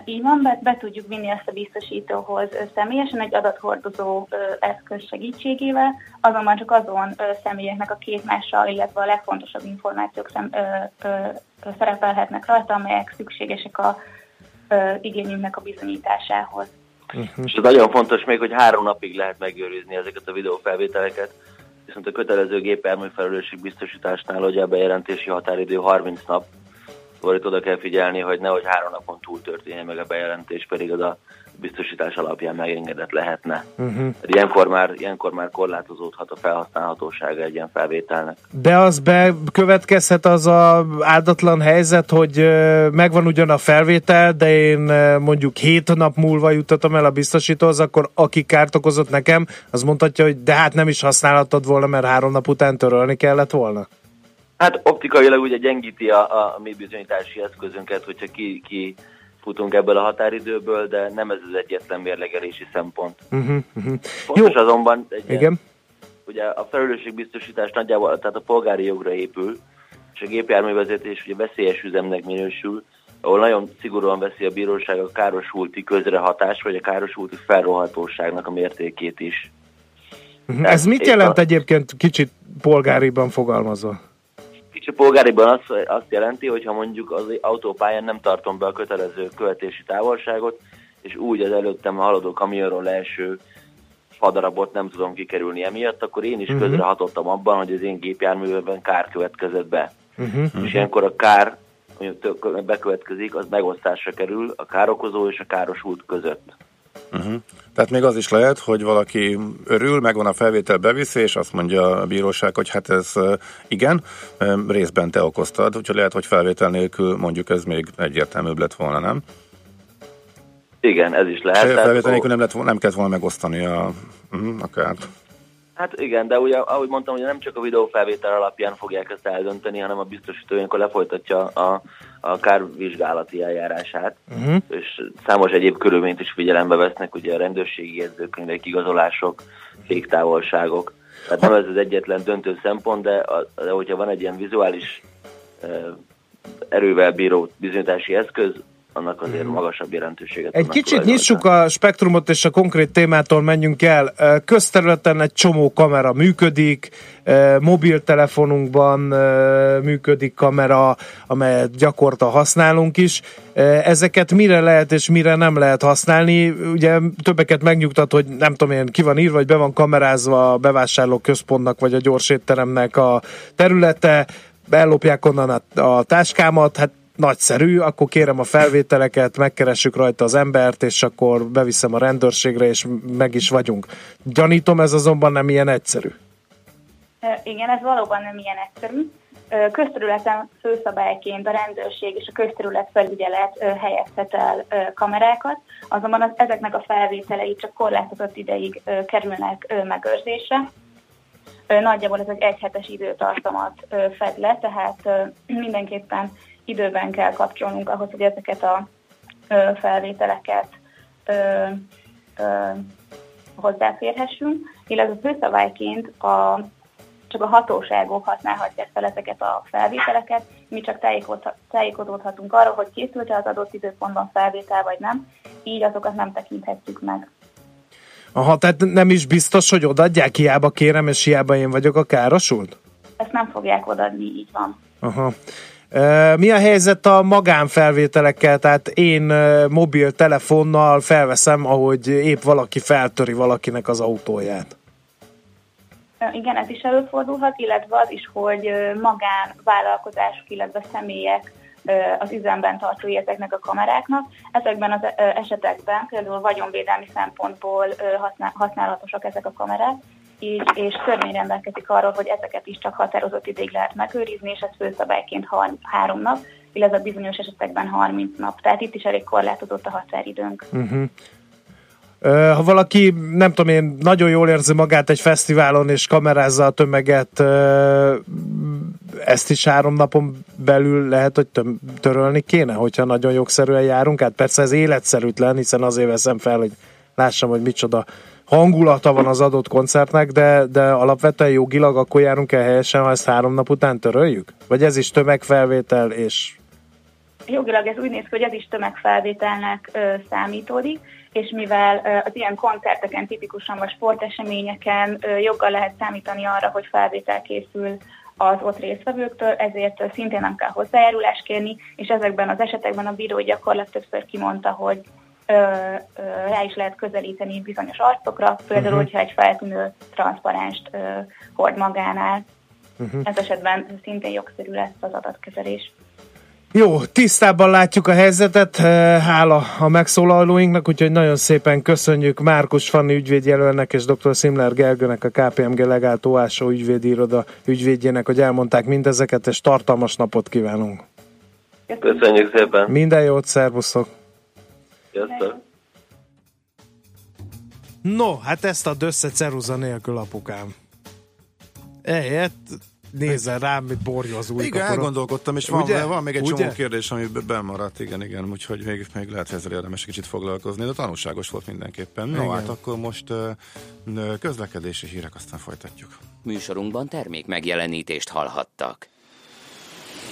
S11: Így van, be, be tudjuk vinni ezt a biztosítóhoz személyesen egy adathordozó eszköz segítségével, azonban csak azon személyeknek a képmással, illetve a legfontosabb információk szem, ö, ö, szerepelhetnek rajta, amelyek szükségesek a ö, igényünknek a bizonyításához.
S12: Uh-huh. És nagyon fontos még, hogy három napig lehet megőrizni ezeket a videófelvételeket, viszont a kötelező gépjármű felelősség biztosításnál, hogy a bejelentési határidő 30 nap, Szóval itt oda kell figyelni, hogy nehogy három napon túl történjen meg a bejelentés, pedig az a biztosítás alapján megengedett lehetne. Uh-huh. Ilyenkor, már, ilyenkor már korlátozódhat a felhasználhatósága egy ilyen felvételnek.
S3: De az bekövetkezhet az a áldatlan helyzet, hogy megvan ugyan a felvétel, de én mondjuk hét nap múlva juttatom el a biztosítóhoz, akkor aki kárt okozott nekem, az mondhatja, hogy de hát nem is használhattad volna, mert három nap után törölni kellett volna?
S12: Hát optikailag ugye gyengíti a, a mi bizonyítási eszközünket, hogyha ki, ki futunk ebből a határidőből, de nem ez az egyetlen mérlegelési szempont. Uh-huh, uh-huh. Fontos Jó. azonban, egy Igen. Ilyen, ugye a felelősségbiztosítás nagyjából, tehát a polgári jogra épül, és a gépjárművezetés ugye veszélyes üzemnek minősül, ahol nagyon szigorúan veszi a bíróság a károsulti közrehatás, vagy a károsulti felrohatóságnak a mértékét is.
S3: Uh-huh. Ez mit jelent a... egyébként kicsit polgáriban fogalmazva?
S12: Kicsi polgáriban azt, azt jelenti, hogy ha mondjuk az autópályán nem tartom be a kötelező követési távolságot, és úgy az előttem haladó kamionról leeső fadarabot nem tudom kikerülni emiatt, akkor én is uh-huh. közrehatottam abban, hogy az én gépjárművőben kár következett be. Uh-huh. És ilyenkor a kár, ami bekövetkezik, az megosztásra kerül a károkozó és a károsult között.
S4: Uh-huh. Tehát még az is lehet, hogy valaki örül, megvan a felvétel, beviszi, és azt mondja a bíróság, hogy hát ez igen, részben te okoztad, úgyhogy lehet, hogy felvétel nélkül mondjuk ez még egyértelműbb lett volna, nem?
S12: Igen, ez is lehet.
S4: Felvétel nélkül nem, lett, nem kellett volna megosztani a, a kárt.
S12: Hát igen, de ugye, ahogy mondtam, hogy nem csak a videófelvétel alapján fogják ezt eldönteni, hanem a biztosító ilyenkor lefolytatja a, a kárvizsgálati eljárását, uh-huh. és számos egyéb körülményt is figyelembe vesznek, ugye a rendőrségi jegyzőkönyvek, igazolások, féktávolságok. Tehát nem ez az egyetlen döntő szempont, de, a, de hogyha van egy ilyen vizuális erővel bíró bizonyítási eszköz, annak azért magasabb jelentőséget.
S3: Egy kicsit nyissuk a spektrumot, és a konkrét témától menjünk el. Közterületen egy csomó kamera működik, mobiltelefonunkban működik kamera, amelyet gyakorta használunk is. Ezeket mire lehet és mire nem lehet használni? Ugye többeket megnyugtat, hogy nem tudom én, ki van írva, vagy be van kamerázva a bevásárló központnak, vagy a gyorsétteremnek a területe, ellopják onnan a, a táskámat, hát nagyszerű, akkor kérem a felvételeket, megkeressük rajta az embert, és akkor beviszem a rendőrségre, és meg is vagyunk. Gyanítom, ez azonban nem ilyen egyszerű.
S11: Igen, ez valóban nem ilyen egyszerű. Közterületen főszabályként a rendőrség és a közterület felügyelet helyeztet el kamerákat, azonban az, ezeknek a felvételei csak korlátozott ideig kerülnek megőrzésre. Nagyjából ez egy egyhetes időtartamat fed le, tehát mindenképpen időben kell kapcsolnunk ahhoz, hogy ezeket a felvételeket hozzáférhessünk, illetve főszabályként a, csak a hatóságok használhatják fel ezeket a felvételeket, mi csak tájékozódhatunk arról, hogy készült-e az adott időpontban felvétel vagy nem, így azokat nem tekinthetjük meg.
S3: Aha, tehát nem is biztos, hogy odaadják, hiába kérem, és hiába én vagyok a károsult?
S11: Ezt nem fogják odaadni, így van.
S3: Aha. Mi a helyzet a magánfelvételekkel? Tehát én mobiltelefonnal felveszem, ahogy épp valaki feltöri valakinek az autóját.
S11: Igen, ez is előfordulhat, illetve az is, hogy magánvállalkozások, illetve személyek az üzemben tartói ezeknek a kameráknak. Ezekben az esetekben például vagyonvédelmi szempontból használatosak ezek a kamerák, így, és törvény rendelkezik arról, hogy ezeket is csak határozott ideig lehet megőrizni, és ez főszabályként három nap, illetve bizonyos esetekben 30 nap. Tehát itt is elég korlátozott a határidőnk. Uh-huh.
S3: Ha valaki, nem tudom én, nagyon jól érzi magát egy fesztiválon és kamerázza a tömeget, ezt is három napon belül lehet, hogy törölni kéne, hogyha nagyon jogszerűen járunk. Hát persze ez életszerűtlen, hiszen azért veszem fel, hogy lássam, hogy micsoda hangulata van az adott koncertnek, de, de alapvetően jogilag akkor járunk el helyesen, ha ezt három nap után töröljük? Vagy ez is tömegfelvétel és...
S11: Jogilag ez úgy néz ki, hogy ez is tömegfelvételnek ö, számítódik, és mivel ö, az ilyen koncerteken, tipikusan vagy sporteseményeken ö, joggal lehet számítani arra, hogy felvétel készül az ott résztvevőktől, ezért szintén nem kell hozzájárulást kérni, és ezekben az esetekben a bíró gyakorlat többször kimondta, hogy rá is lehet közelíteni bizonyos arcokra, például, uh-huh. hogyha egy feltűnő transzparenst ö, hord magánál. Uh-huh. Ez esetben szintén jogszerű lesz az adatkezelés.
S3: Jó, tisztában látjuk a helyzetet, hála a megszólalóinknak, úgyhogy nagyon szépen köszönjük Márkus Fanni ügyvédjelölnek és dr. Szimler Gergőnek, a KPMG legált OASO ügyvédiroda ügyvédjének, hogy elmondták mindezeket, és tartalmas napot kívánunk.
S12: Köszönjük szépen.
S3: Minden jót, szervuszok!
S12: Sziasztok.
S3: No, hát ezt a össze ceruza nélkül, apukám. Ehelyett nézzen rám, mint borja az új
S4: Igen,
S3: kapura.
S4: elgondolkodtam, és van,
S3: Ugye?
S4: van még egy
S3: Ugye?
S4: csomó kérdés, ami be- bemaradt, igen, igen, úgyhogy még, még lehet ezzel érdemes egy kicsit foglalkozni, de tanulságos volt mindenképpen. No,
S3: Igen.
S4: hát akkor most közlekedési hírek, aztán folytatjuk.
S1: Műsorunkban termék megjelenítést hallhattak.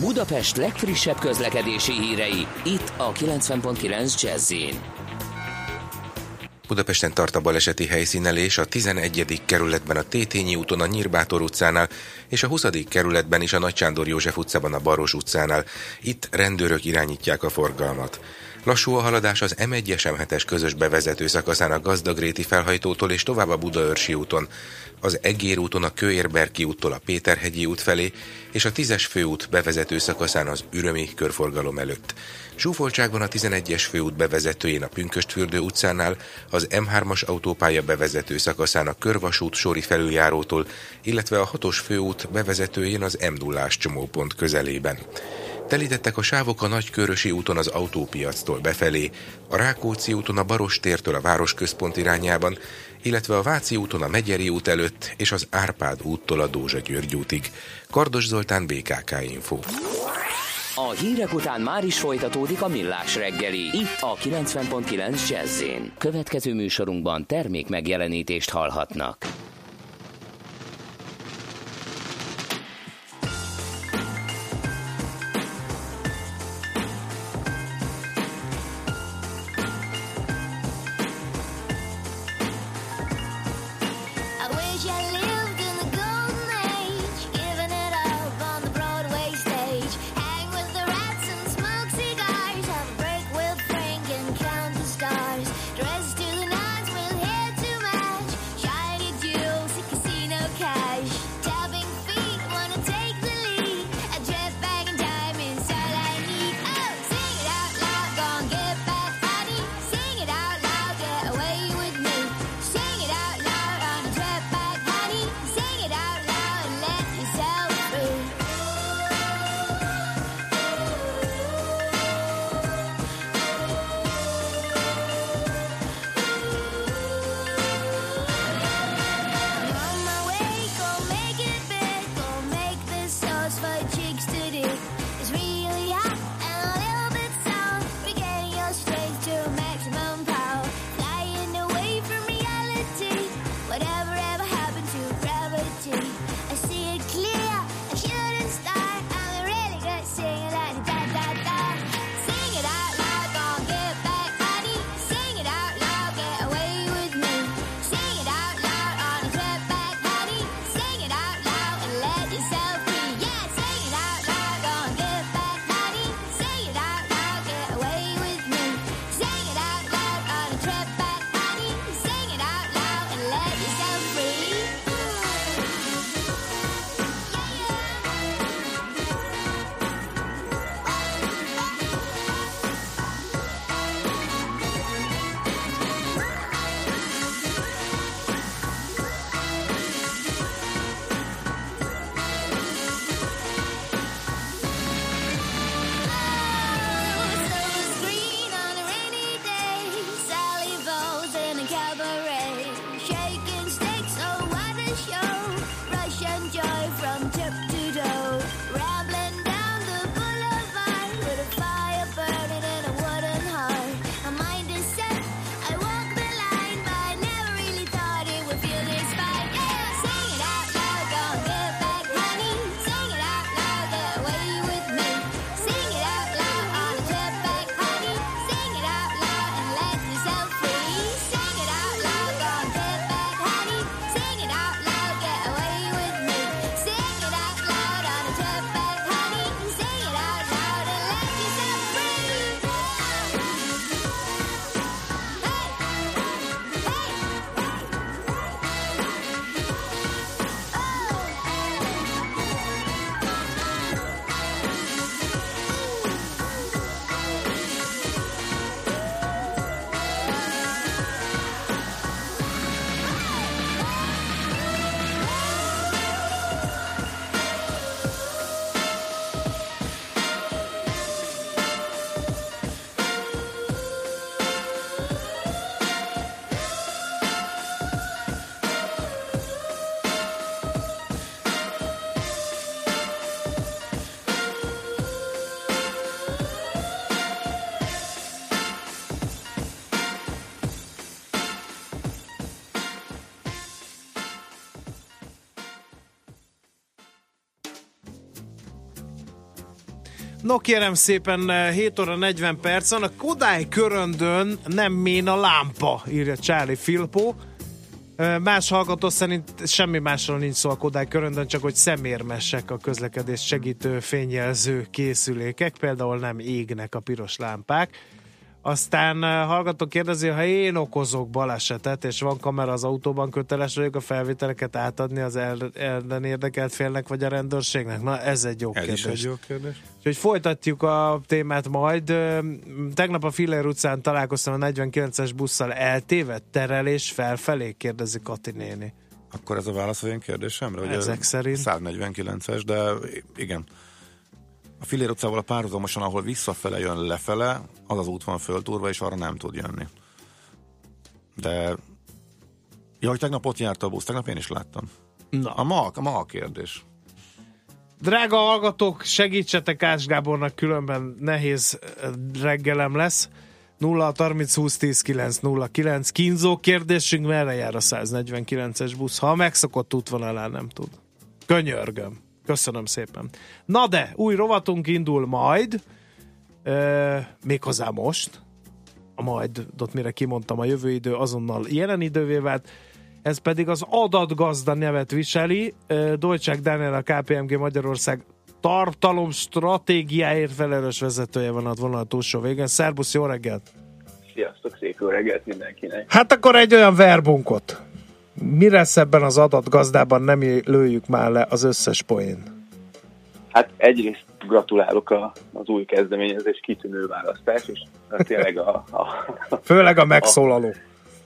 S1: Budapest legfrissebb közlekedési hírei, itt a 90.9 jazz
S13: Budapesten tart a baleseti helyszínelés a 11. kerületben a Tétényi úton a Nyírbátor utcánál, és a 20. kerületben is a Nagy Sándor József utcában a Baros utcánál. Itt rendőrök irányítják a forgalmat. Lassú a haladás az M1-es M7-es közös bevezető szakaszán a Gazdagréti felhajtótól és tovább a Budaörsi úton, az Egér úton a Kőérberki úttól a Péterhegyi út felé, és a 10-es főút bevezető szakaszán az Ürömi körforgalom előtt. Zsúfoltságban a 11-es főút bevezetőjén a Pünköstfürdő utcánál, az M3-as autópálya bevezető szakaszán a Körvasút sori felüljárótól, illetve a 6-os főút bevezetőjén az m 0 csomópont közelében. Telítettek a sávok a Nagykörösi úton az autópiactól befelé, a Rákóczi úton a Baros tértől a városközpont irányában, illetve a Váci úton a Megyeri út előtt és az Árpád úttól a Dózsa György útig. Kardos Zoltán, BKK Info.
S1: A hírek után már is folytatódik a millás reggeli, itt a 90.9 jazz Következő műsorunkban termék megjelenítést hallhatnak.
S14: shade.
S3: No kérem szépen, eh, 7 óra 40 perc. A Kodály köröndön nem mén a lámpa, írja Charlie Filippo. Eh, Más hallgató szerint semmi másról nincs szó a Kodály köröndön, csak hogy szemérmesek a közlekedés segítő fényjelző készülékek, például nem égnek a piros lámpák. Aztán eh, hallgató kérdezi, ha én okozok balesetet, és van kamera az autóban, köteles vagyok a felvételeket átadni az el- ellen érdekelt félnek, vagy a rendőrségnek? Na, ez egy jó
S4: Ez
S3: kérdés.
S4: is egy jó kérdés.
S3: Úgyhogy folytatjuk a témát majd. Tegnap a Filler utcán találkoztam a 49-es busszal eltévedt terelés felfelé, kérdezi Kati néni.
S4: Akkor ez a válasz az én kérdésemre? Ugye
S3: Ezek szerint.
S4: 149-es, de igen. A Fillér utcával a párhuzamosan, ahol visszafele jön lefele, az az út van föltúrva, és arra nem tud jönni. De... Ja, hogy tegnap ott járt a busz, tegnap én is láttam.
S3: Na.
S4: A ma, a ma a kérdés.
S3: Drága hallgatók, segítsetek Ás Gábornak, különben nehéz ö, reggelem lesz. 0 30 20 10 9 0 9. Kínzó kérdésünk, merre jár a 149-es busz? Ha a megszokott útvonalán nem tud. Könyörgöm. Köszönöm szépen. Na de, új rovatunk indul majd, ö, méghozzá most. A majdot mire kimondtam, a jövő idő azonnal jelen idővé vált. Ez pedig az adatgazda nevet viseli. Ö, Dolcsák Dániel, a KPMG Magyarország tartalom stratégiáért felelős vezetője van a vonal túlsó végén. Szerbusz, jó reggelt!
S15: Sziasztok, szép jó reggelt mindenkinek.
S3: Hát akkor egy olyan verbunkot. Mi lesz ebben az adatgazdában, nem lőjük már le az összes poén.
S15: Hát egyrészt gratulálok a, az új kezdeményezés kitűnő választás, és tényleg a, a,
S3: Főleg a megszólaló.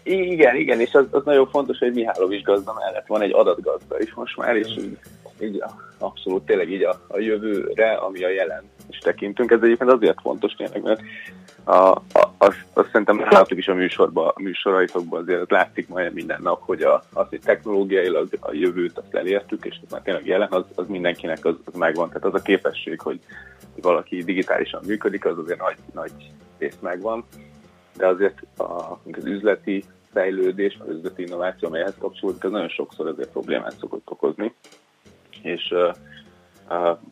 S15: Igen, igen, és az, az nagyon fontos, hogy Mihálovics gazda mellett van egy adatgazda is most már, és így, így a, abszolút tényleg így a, a jövőre, ami a jelen is tekintünk. Ez egyébként azért fontos tényleg, mert a, a, azt, azt szerintem láttuk is a műsorban, a műsoraitokban azért látszik majd minden nap, hogy a, az, hogy technológiailag a jövőt azt elértük, és már tényleg jelen, az, az mindenkinek az, az megvan. Tehát az a képesség, hogy valaki digitálisan működik, az azért nagy, nagy rész megvan de azért a, az üzleti fejlődés, az üzleti innováció, amelyhez kapcsolódik, az nagyon sokszor azért problémát szokott okozni, és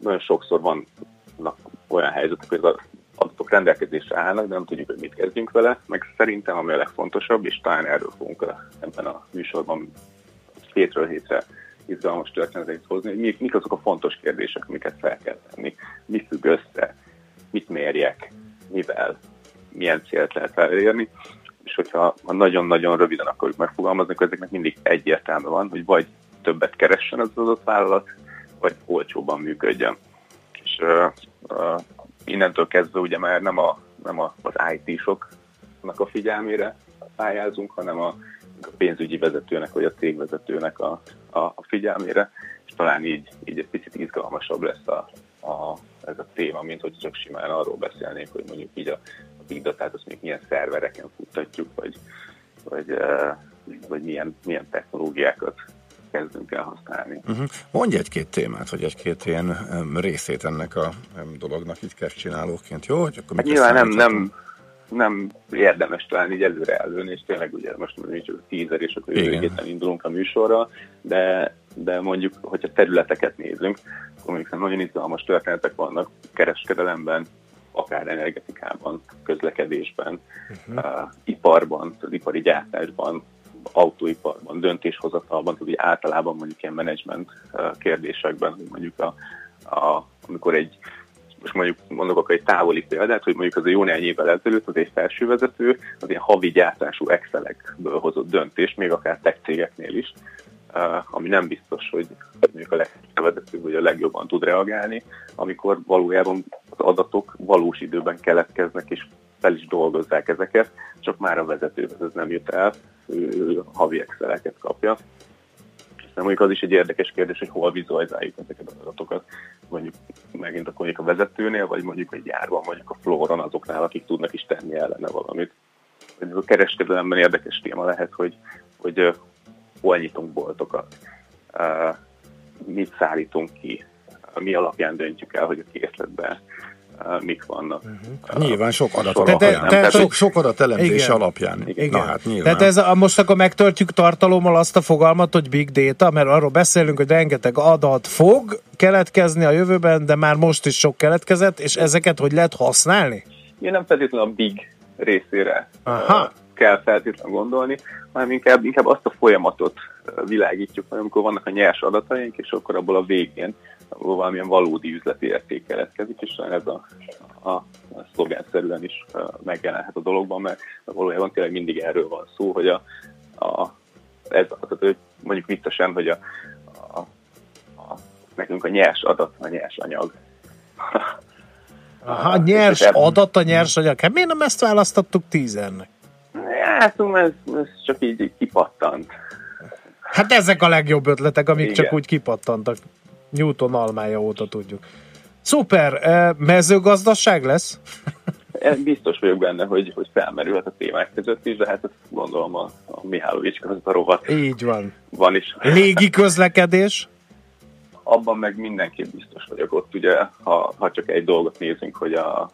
S15: nagyon sokszor vannak olyan helyzetek, hogy az adatok rendelkezésre állnak, de nem tudjuk, hogy mit kezdjünk vele, meg szerintem ami a legfontosabb, és talán erről fogunk ebben a műsorban hétről hétre izgalmas történeteit hozni, hogy mik, mik azok a fontos kérdések, amiket fel kell tenni, mi függ össze, mit mérjek, mivel, milyen célt lehet elérni, és hogyha ha nagyon-nagyon röviden akarjuk megfogalmazni, akkor ezeknek mindig egyértelmű van, hogy vagy többet keressen az adott vállalat, vagy olcsóban működjön. És uh, uh, innentől kezdve ugye már nem, a, nem a, az IT-soknak a figyelmére pályázunk, hanem a, a pénzügyi vezetőnek, vagy a cégvezetőnek a, a, a figyelmére, és talán így, így egy picit izgalmasabb lesz a, a, ez a téma, mint hogy csak simán arról beszélnék, hogy mondjuk így a, a big data-t azt még milyen szervereken futtatjuk, vagy, vagy, vagy milyen, milyen technológiákat kezdünk el használni.
S4: Uh-huh. Mondj egy-két témát, vagy egy-két ilyen részét ennek a dolognak így csinálóként, jó? Hogy akkor
S15: Hát nyilván nem, nem, nem érdemes talán így előre előni, és tényleg ugye most csak a tízer, és akkor jövő héten indulunk a műsorra, de, de mondjuk, hogyha területeket nézünk, akkor mondjuk nagyon izgalmas történetek vannak kereskedelemben, akár energetikában, közlekedésben, uh, iparban, az ipari gyártásban, autóiparban, döntéshozatalban, tehát úgy általában mondjuk ilyen menedzsment kérdésekben, hogy mondjuk a, a, amikor egy most mondjuk mondok akkor egy távoli példát, hogy mondjuk az a jó néhány évvel ezelőtt az egy felsővezető az ilyen havi gyártású Excelekből hozott döntést, még akár tech cégeknél is, ami nem biztos, hogy mondjuk a legvezetőbb vagy a legjobban tud reagálni, amikor valójában az adatok valós időben keletkeznek, és fel is dolgozzák ezeket, csak már a vezetőhez ez nem jut el, ő, ő havi Exceleket kapja. Aztán mondjuk az is egy érdekes kérdés, hogy hol vizualizáljuk ezeket az adatokat. Mondjuk megint akkor mondjuk a vezetőnél, vagy mondjuk egy gyárban, mondjuk a floron azoknál, akik tudnak is tenni ellene valamit. A kereskedelemben érdekes téma lehet, hogy, hogy hol nyitunk boltokat, mit szállítunk ki, mi alapján döntjük el, hogy a készletbe uh, mik vannak.
S4: Hát Nyilván sok adat
S15: Sor
S4: alapján.
S15: alapján. Tehát
S4: sok, sok adat elemzése
S3: Igen.
S4: alapján.
S3: Igen.
S4: Na hát nyilván.
S3: Tehát ez a, most akkor megtöltjük tartalommal azt a fogalmat, hogy big data, mert arról beszélünk, hogy rengeteg adat fog keletkezni a jövőben, de már most is sok keletkezett, és ezeket hogy lehet használni?
S15: Én nem feltétlenül a big részére
S3: Aha.
S15: kell feltétlenül gondolni, hanem inkább, inkább azt a folyamatot világítjuk, hogy amikor vannak a nyers adataink, és akkor abból a végén valamilyen valódi üzleti érték keletkezik, és ez a, a, a szlogenszerűen is megjelenhet a dologban, mert valójában tényleg mindig erről van szó, hogy a, a ez, tehát, hogy mondjuk viccesen, hogy a, a, a, nekünk a nyers adat a nyers anyag.
S3: Aha, nyers adat a nyers anyag. Hát miért nem ezt választottuk tízennek?
S15: Hát, ez, ez csak így, így kipattant.
S3: Hát ezek a legjobb ötletek, amik
S15: Igen.
S3: csak úgy kipattantak. Newton almája óta tudjuk. Szuper, eh, mezőgazdaság lesz?
S15: Én biztos vagyok benne, hogy, hogy felmerülhet a témák között is, de hát ezt gondolom a, a Mihálovics között a rovat
S3: Így van.
S15: van is.
S3: Légi közlekedés?
S15: Abban meg mindenképp biztos vagyok ott, ugye, ha, ha csak egy dolgot nézünk, hogy a, a,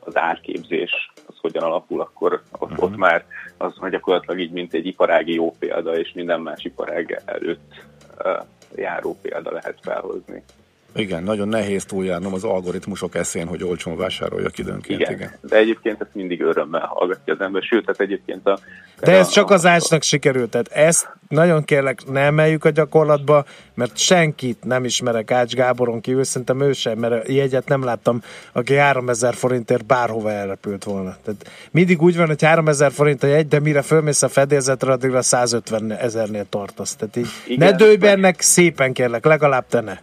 S15: az árképzés az hogyan alapul, akkor ott, ott már az hogy gyakorlatilag így, mint egy iparági jó példa, és minden más iparág előtt uh, járó példa lehet felhozni.
S4: Igen, nagyon nehéz túljárnom az algoritmusok eszén, hogy olcsón vásároljak időnként.
S15: Igen.
S4: Igen.
S15: De egyébként ezt mindig örömmel hallgatja az ember, sőt, hát egyébként a...
S3: De ez
S15: a-
S3: csak az ácsnak sikerült. Tehát ezt nagyon kérlek, ne emeljük a gyakorlatba, mert senkit nem ismerek Ács Gáboron kívül, szerintem ő sem, mert jegyet nem láttam, aki 3000 forintért bárhova elrepült volna. Tehát mindig úgy van, hogy 3000 forint a jegy, de mire fölmész a fedélzetre, addigra 150 ezernél tartasz. Tehát így
S15: Igen,
S3: ne dőj bennek, szépen kérlek, legalább te ne.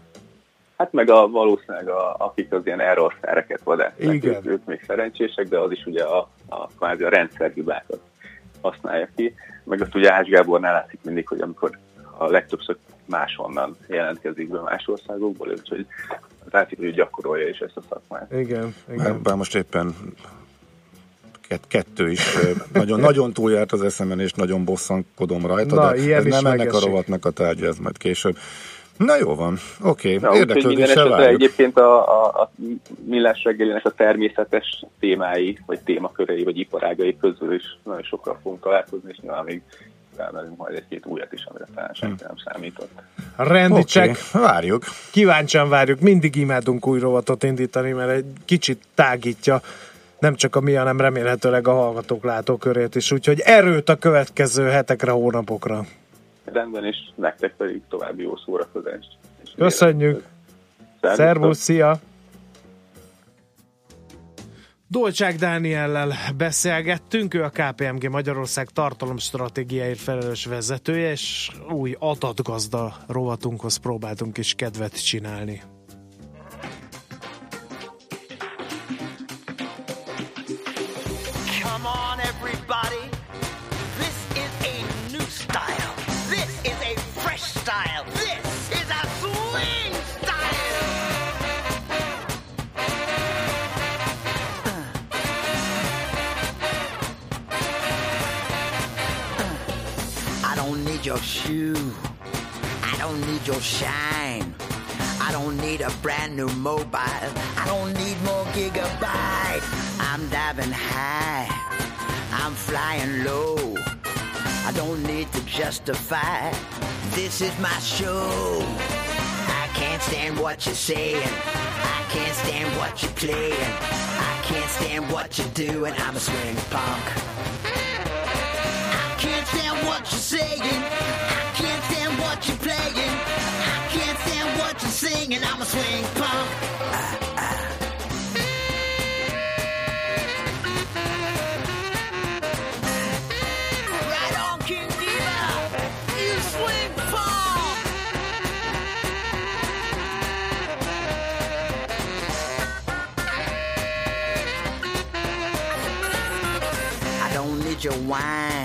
S15: Hát meg a, valószínűleg a, akik az ilyen error szereket vadásznak,
S3: Igen.
S15: ők, ők még szerencsések, de az is ugye a, a, kvázi a rendszerhibákat használja ki. Meg azt ugye Ács Gábornál látszik mindig, hogy amikor a legtöbbször máshonnan jelentkezik be más országokból, úgyhogy látszik, hogy gyakorolja is ezt a szakmát.
S3: Igen,
S4: Bár, bár most éppen kett, kettő is nagyon, nagyon túljárt az eszemen, és nagyon bosszankodom rajta,
S3: Na,
S4: de ez nem ennek a
S3: megesik.
S4: rovatnak a tárgya, ez majd később. Na jó van, oké,
S15: Na,
S4: okay. érdeklődéssel várjuk.
S15: egyébként a, a, a millás reggelinek a természetes témái, vagy témakörei, vagy iparágai közül is nagyon sokkal fogunk találkozni, és nyilván még felmerünk majd egy-két újat is, amire talán senki nem számított.
S3: Rendi
S4: Oké,
S3: check.
S4: várjuk.
S3: Kíváncsian várjuk, mindig imádunk új rovatot indítani, mert egy kicsit tágítja nem csak a mi, hanem remélhetőleg a hallgatók látókörét is. Úgyhogy erőt a következő hetekre, hónapokra.
S15: Rendben, és nektek pedig további jó szórakozást.
S3: Köszönjük! Szervusz, szia! Dolcsák Dániellel beszélgettünk, ő a KPMG Magyarország tartalomstratégiáért felelős vezetője, és új adatgazda rovatunkhoz próbáltunk is kedvet csinálni.
S5: Your shoe. I don't need your shine. I don't need a brand new mobile. I don't need more gigabyte. I'm diving high. I'm flying low. I don't need to justify. This is my show. I can't stand what you're saying. I can't stand what you're playing. I can't stand what you're doing. I'm a swing punk. You're saying. I can't stand what you're playing. I can't stand what you're singing. I'm a swing punk. Right on, King Diva. You swing. I don't need your wine.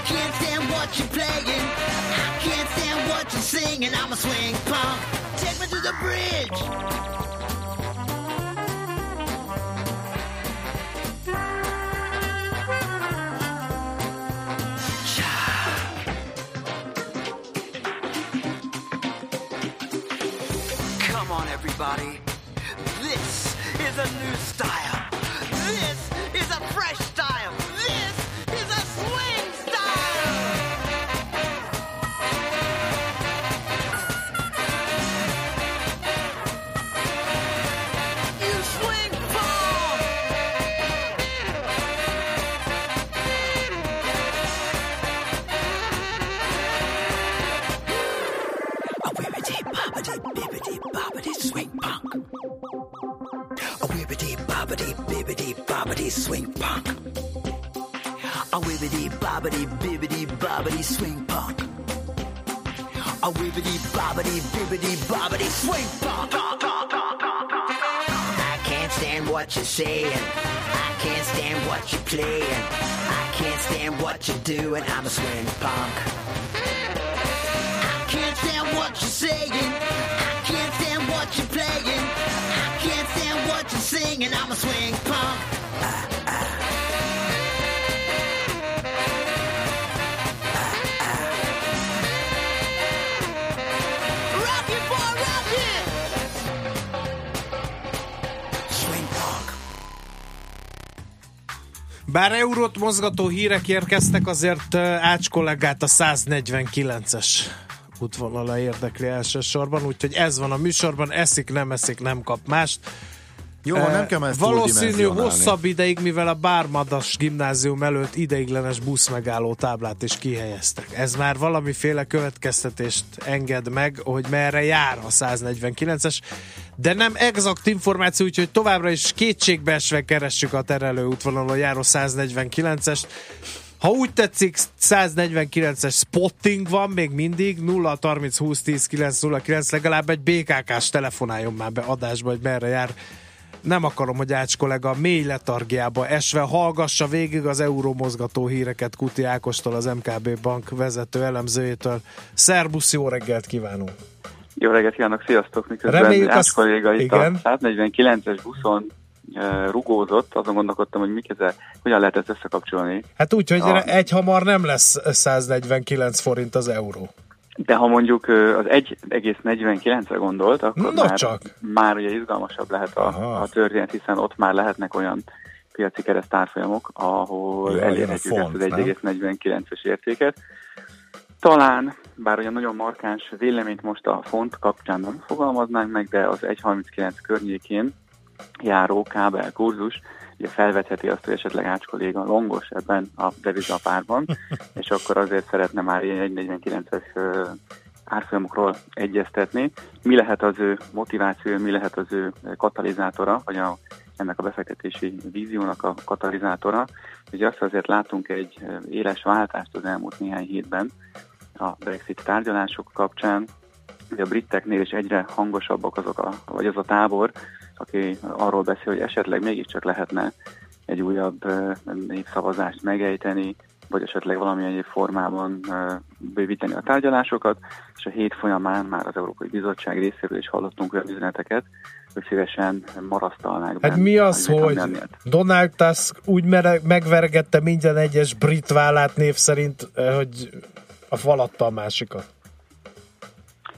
S5: what you're playing. I can't stand what you're singing. I'm a swing punk. Take me to the bridge. Come on, everybody. This is a new A whippity boppity bibbity boppity swing punk. I can't stand what you're saying. I can't stand what you're playing. I can't stand what you're doing. I'm a swing punk. I can't stand what you're saying. I can't stand what you're playing. I can't stand what you're singing. I'm a swing punk.
S3: Bár eurót mozgató hírek érkeztek, azért eh, Ács kollégát a 149-es útvonala érdekli elsősorban, úgyhogy ez van a műsorban, eszik, nem eszik, nem kap mást.
S4: Jó,
S3: Eh,
S4: nem kell ezt
S3: Valószínű hosszabb ideig, mivel a Bármadas gimnázium előtt ideiglenes buszmegálló táblát is kihelyeztek. Ez már valamiféle következtetést enged meg, hogy merre jár a 149-es, de nem exakt információ, úgyhogy továbbra is kétségbeesve keressük a terelő útvonalon járó 149-est. Ha úgy tetszik, 149-es spotting van még mindig, 0 30 20 10 9 0 9, legalább egy BKK-s telefonáljon már be adásba, hogy merre jár. Nem akarom, hogy Ács kollega mély letargiába esve hallgassa végig az eurómozgató híreket Kuti Ákostól, az MKB bank vezető elemzőjétől. Szerbusz, jó reggelt kívánunk!
S16: Jó reggelt kívánok, sziasztok! Miközben
S3: Reméljük
S16: Ács
S3: azt-
S16: kolléga itt
S3: igen.
S16: a 149-es buszon e, rugózott, azon gondolkodtam, hogy mik ez, hogyan lehet ezt összekapcsolni.
S3: Hát úgy, hogy
S16: Ja.
S3: egy hamar nem lesz 149 forint az euró.
S16: De ha mondjuk az 1,49-re gondolt, akkor
S3: No
S16: már,
S3: csak.
S16: már ugye izgalmasabb lehet a, a történet, hiszen ott már lehetnek olyan piaci keresztárfolyamok, ahol
S17: Jaj,
S16: elérhetjük ezt az
S17: font,
S16: 1,49-es értéket. Talán, bár olyan nagyon markáns véleményt most a font kapcsán nem fogalmaznánk meg, de az 1,39 környékén járó kábel kurzus ugye felvetheti azt, hogy esetleg Ács kolléga longos ebben a devizapárban, és akkor azért szeretne már ilyen 1,49-es ö, árfolyamokról egyeztetni. Mi lehet az ő motivációja, mi lehet az ő katalizátora, vagy a, ennek a befektetési víziónak a katalizátora. Ugye azt azért látunk egy éles váltást az elmúlt néhány hétben a Brexit tárgyalások kapcsán. Ugye a briteknél is egyre hangosabbak azok a, vagy az a tábor, aki arról beszél, hogy esetleg mégiscsak lehetne egy újabb népszavazást megejteni, vagy esetleg valamilyen egyéb formában bővíteni a tárgyalásokat, és a hét folyamán már az Európai Bizottság részéről is hallottunk olyan üzeneteket, hogy szívesen marasztalnák
S3: Hát mi az, hogy. Donald Tusk úgy megvergette minden egyes brit vállát név szerint, hogy a falatta a másikat.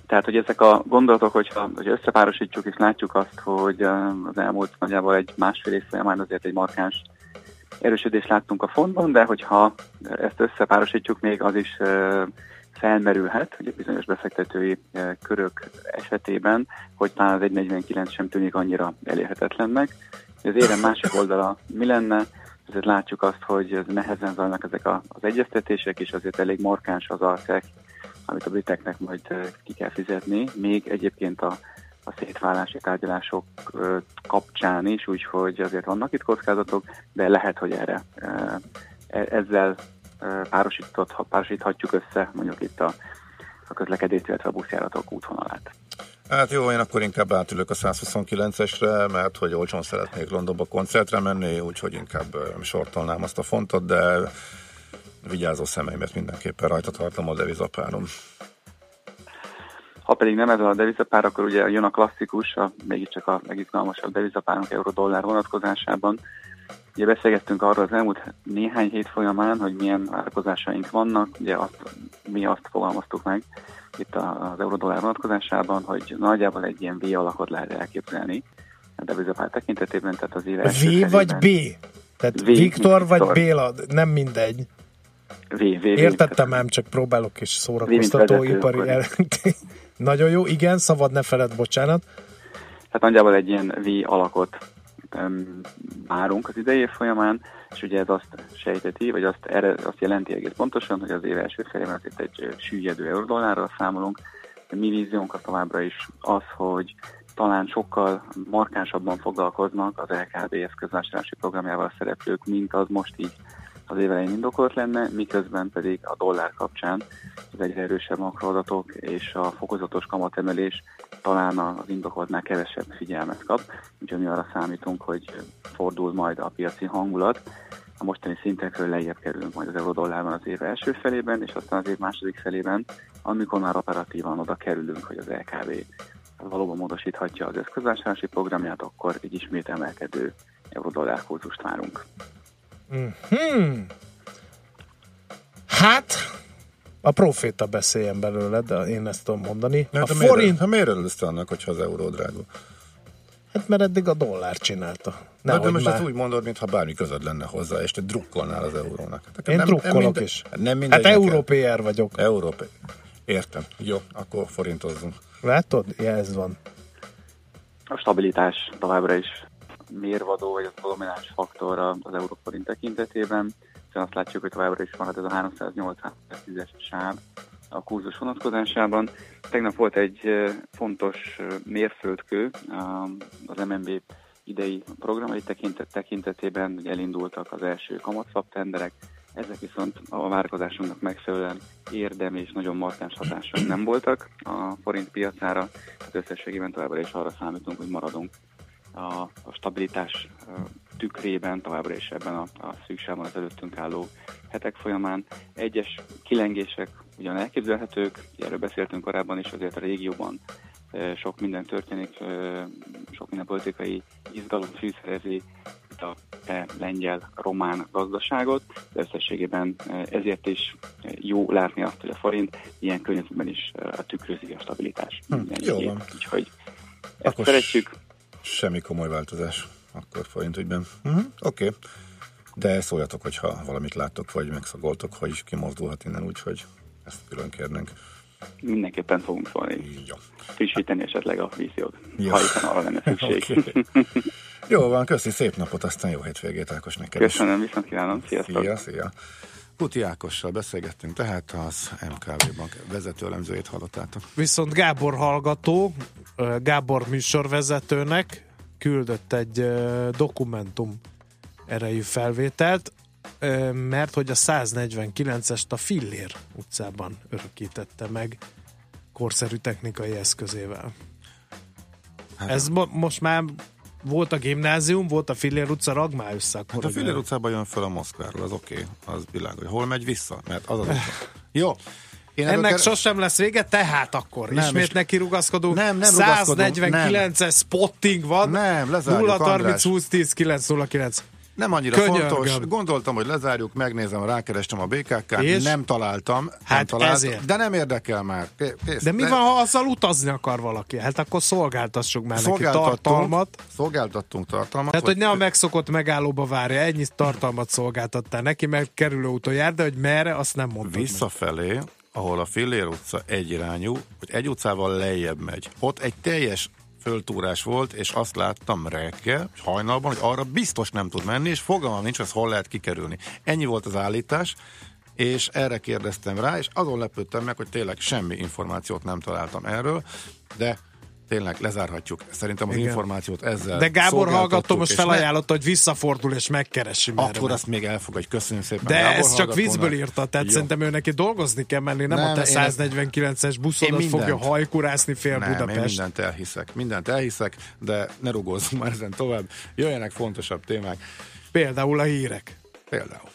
S16: Tehát, hogy ezek a gondolatok, hogyha, hogy összepárosítjuk és látjuk azt, hogy ö, az elmúlt nagyjából egy másfél év folyamán azért egy markáns erősödést láttunk a fontban, de hogyha ezt összepárosítjuk, még az is ö, felmerülhet, hogy a bizonyos befektetői ö, körök esetében, hogy talán az 1,49 sem tűnik annyira elérhetetlennek. Az érem másik oldala mi lenne? Azért látjuk azt, hogy ez nehezen zajlanak ezek az egyeztetések, és azért elég markáns az a amit a briteknek majd ki kell fizetni, még egyébként a, a szétválási tárgyalások kapcsán is, úgyhogy azért vannak itt kockázatok, de lehet, hogy erre e- ezzel párosíthatjuk össze mondjuk itt a, a közlekedést, illetve a buszjáratok útvonalát.
S4: Hát jó, én akkor inkább átülök a 129-esre, mert hogy olcsón szeretnék Londonba koncertre menni, úgyhogy inkább sortolnám azt a fontot, de vigyázó szemeimet mindenképpen rajta tartom a devizapárom.
S16: Ha pedig nem ez a devizapár, akkor ugye jön a klasszikus, a, mégiscsak a legizgalmasabb devizapárunk euró-dollár vonatkozásában. Ugye beszélgettünk arról az elmúlt néhány hét folyamán, hogy milyen várakozásaink vannak. Ugye azt, mi azt fogalmaztuk meg itt az euró-dollár vonatkozásában, hogy nagyjából egy ilyen V alakot lehet elképzelni a devizapár tekintetében, tehát az év első
S3: V vagy B? Tehát
S16: V,
S3: Viktor vagy
S16: Viktor.
S3: Béla, nem mindegy. Értettem ám, csak próbálok is szórakoztató
S16: vezető,
S3: ipari...
S16: akkor.
S3: El... Nagyon jó, igen, szabad ne feled, bocsánat.
S16: Tehát nagyjából egy ilyen V alakot um, várunk az idei év folyamán, és ugye ez azt sejteti, vagy azt, erre, azt jelenti egész pontosan, hogy az év első felében azért egy ö, süllyedő eurodollárral számolunk. A mi víziónk az továbbra is az, hogy talán sokkal markánsabban foglalkoznak az LKB eszközvásárlási programjával a szereplők, mint az most így az év elején indokolt lenne, miközben pedig a dollár kapcsán az egyre erősebb makroadatok és a fokozatos kamatemelés talán az indokoltnál kevesebb figyelmet kap, úgyhogy mi arra számítunk, hogy fordul majd a piaci hangulat. A mostani szintekről lejjebb kerülünk majd az euró-dollárban az év első felében, és aztán az év második felében, amikor már operatívan oda kerülünk, hogy az LKB valóban módosíthatja az eszközvásárlási programját, akkor egy ismét emelkedő euró-dollár kurzust várunk.
S3: Hmm. Hát, a proféta beszéljen belőle, de én ezt tudom mondani.
S4: Hát,
S3: a
S4: miért,
S3: forint,
S4: ha miért örülsz annak, hogyha az euró drága?
S3: hát mert eddig a dollár csinálta.
S4: Na, de most
S3: már.
S4: ezt úgy mondod, mintha bármi közöd lenne hozzá, és te drukkolnál az eurónak. Hát
S3: Én drukkolok
S4: minden-
S3: is.
S4: Nem mindegy.
S3: Hát európér vagyok.
S4: Európé. Értem. Jó, akkor forintozzunk.
S3: Látod? Ja, ez van.
S16: A stabilitás továbbra is mérvadó, vagy a domináns faktor az euróforint tekintetében, hiszen azt látjuk, hogy továbbra is marad ez a 308-es sáv a kurzus vonatkozásában. Tegnap volt egy fontos mérföldkő az MNB idei programai tekintet, tekintetében, hogy elindultak az első kamatszab tenderek, ezek viszont a várakozásunknak megfelelően érdemi és nagyon markáns hatással nem voltak a forint piacára, tehát összességében továbbra is arra számítunk, hogy maradunk a, a stabilitás tükrében, továbbra is ebben a, a szűksában az előttünk álló hetek folyamán. Egyes kilengések ugyan elképzelhetők, erről beszéltünk korábban is, azért a régióban sok minden történik, sok minden politikai izgalom fűszerezi a lengyel-román gazdaságot, de összességében ezért is jó látni azt, hogy a forint ilyen környezetben is ö, tükrözi a stabilitás.
S4: Hm, jó van.
S16: Úgyhogy ezt
S4: Akkor
S16: szeretjük.
S4: Semmi komoly változás akkor forint ügyben. Uh-huh. Oké. Okay. De szóljatok, hogyha valamit láttok, vagy megszagoltok, hogy kimozdulhat innen, úgyhogy ezt külön kérnénk.
S16: Mindenképpen fogunk szólni.
S4: Jó.
S16: Frissíteni esetleg a víziót,
S4: Jó.
S16: ha hiszen arra lenne szükség.
S4: Oké. Jó van, köszi, szép napot, aztán jó hétvégét Ákos neked is.
S16: Köszönöm, viszont kívánom. Sziasztok.
S4: Szia, szia. Kuti Ákossal beszélgettünk, tehát az MKV Bank vezető elemzőjét hallottátok.
S3: Viszont Gábor hallgató, Gábor műsorvezetőnek küldött egy dokumentum erejű felvételt, mert hogy a 149-est a Fillér utcában örökítette meg korszerű technikai eszközével.
S4: Hát,
S3: Ez mo- most már volt a gimnázium, volt a Fillér utca Ragmály összak.
S4: Hát a Füller utcában jön föl a Moszkváról, az oké, okay, az világos. Hol megy vissza? Mert az az utca. Jó. Én
S3: Ennek
S4: ker-
S3: sosem lesz vége, tehát akkor
S4: Nem,
S3: ismét neki rugaszkodunk.
S4: Nem, nem rugaszkodunk,
S3: 149-es spotting van.
S4: Nem, lezárjuk,
S3: 0 30
S4: András.
S3: 20 10 909.
S4: Nem annyira
S3: Könyörgöm.
S4: fontos. Gondoltam, hogy lezárjuk, megnézem, rákerestem a BKK-t,
S3: És?
S4: nem találtam. nem
S3: Hát
S4: találtam,
S3: ezért.
S4: De nem érdekel már. Ké- Kész.
S3: De mi van, ha azzal utazni akar valaki? Hát akkor szolgáltassuk már neki tartalmat.
S4: Szolgáltattunk tartalmat.
S3: Tehát, hogy ne a megszokott megállóba várja, ennyi tartalmat szolgáltattál neki, mert kerülő úton jár, de hogy merre, azt nem mondtad meg.
S4: Visszafelé, ahol a Fillér utca egyirányú, hogy egy utcával lejjebb megy. Ott egy teljes föltúrás volt, és azt láttam reggel, hajnalban, hogy arra biztos nem tud menni, és fogalmam nincs, hogy hol lehet kikerülni. Ennyi volt az állítás, és erre kérdeztem rá, és azon lepődtem meg, hogy tényleg semmi információt nem találtam erről, de tényleg lezárhatjuk. Szerintem az
S3: Igen.
S4: információt ezzel
S3: De Gábor hallgató most felajánlotta, hogy visszafordul és megkeresi.
S4: Akkor azt még elfogadj, köszönjük szépen.
S3: De
S4: Gábor
S3: ez csak vízből írta, tehát
S4: Jó.
S3: szerintem ő neki dolgozni kell menni, nem,
S4: Nem,
S3: a te
S4: én ezt-
S3: 149-es
S4: Én
S3: buszodat
S4: mindent.
S3: fogja hajkurászni fél
S4: Nem, én
S3: Budapest.
S4: mindent elhiszek. Mindent elhiszek, de ne rugózzunk már ezen tovább. Jöjjenek fontosabb témák.
S3: Például a hírek.
S4: Például.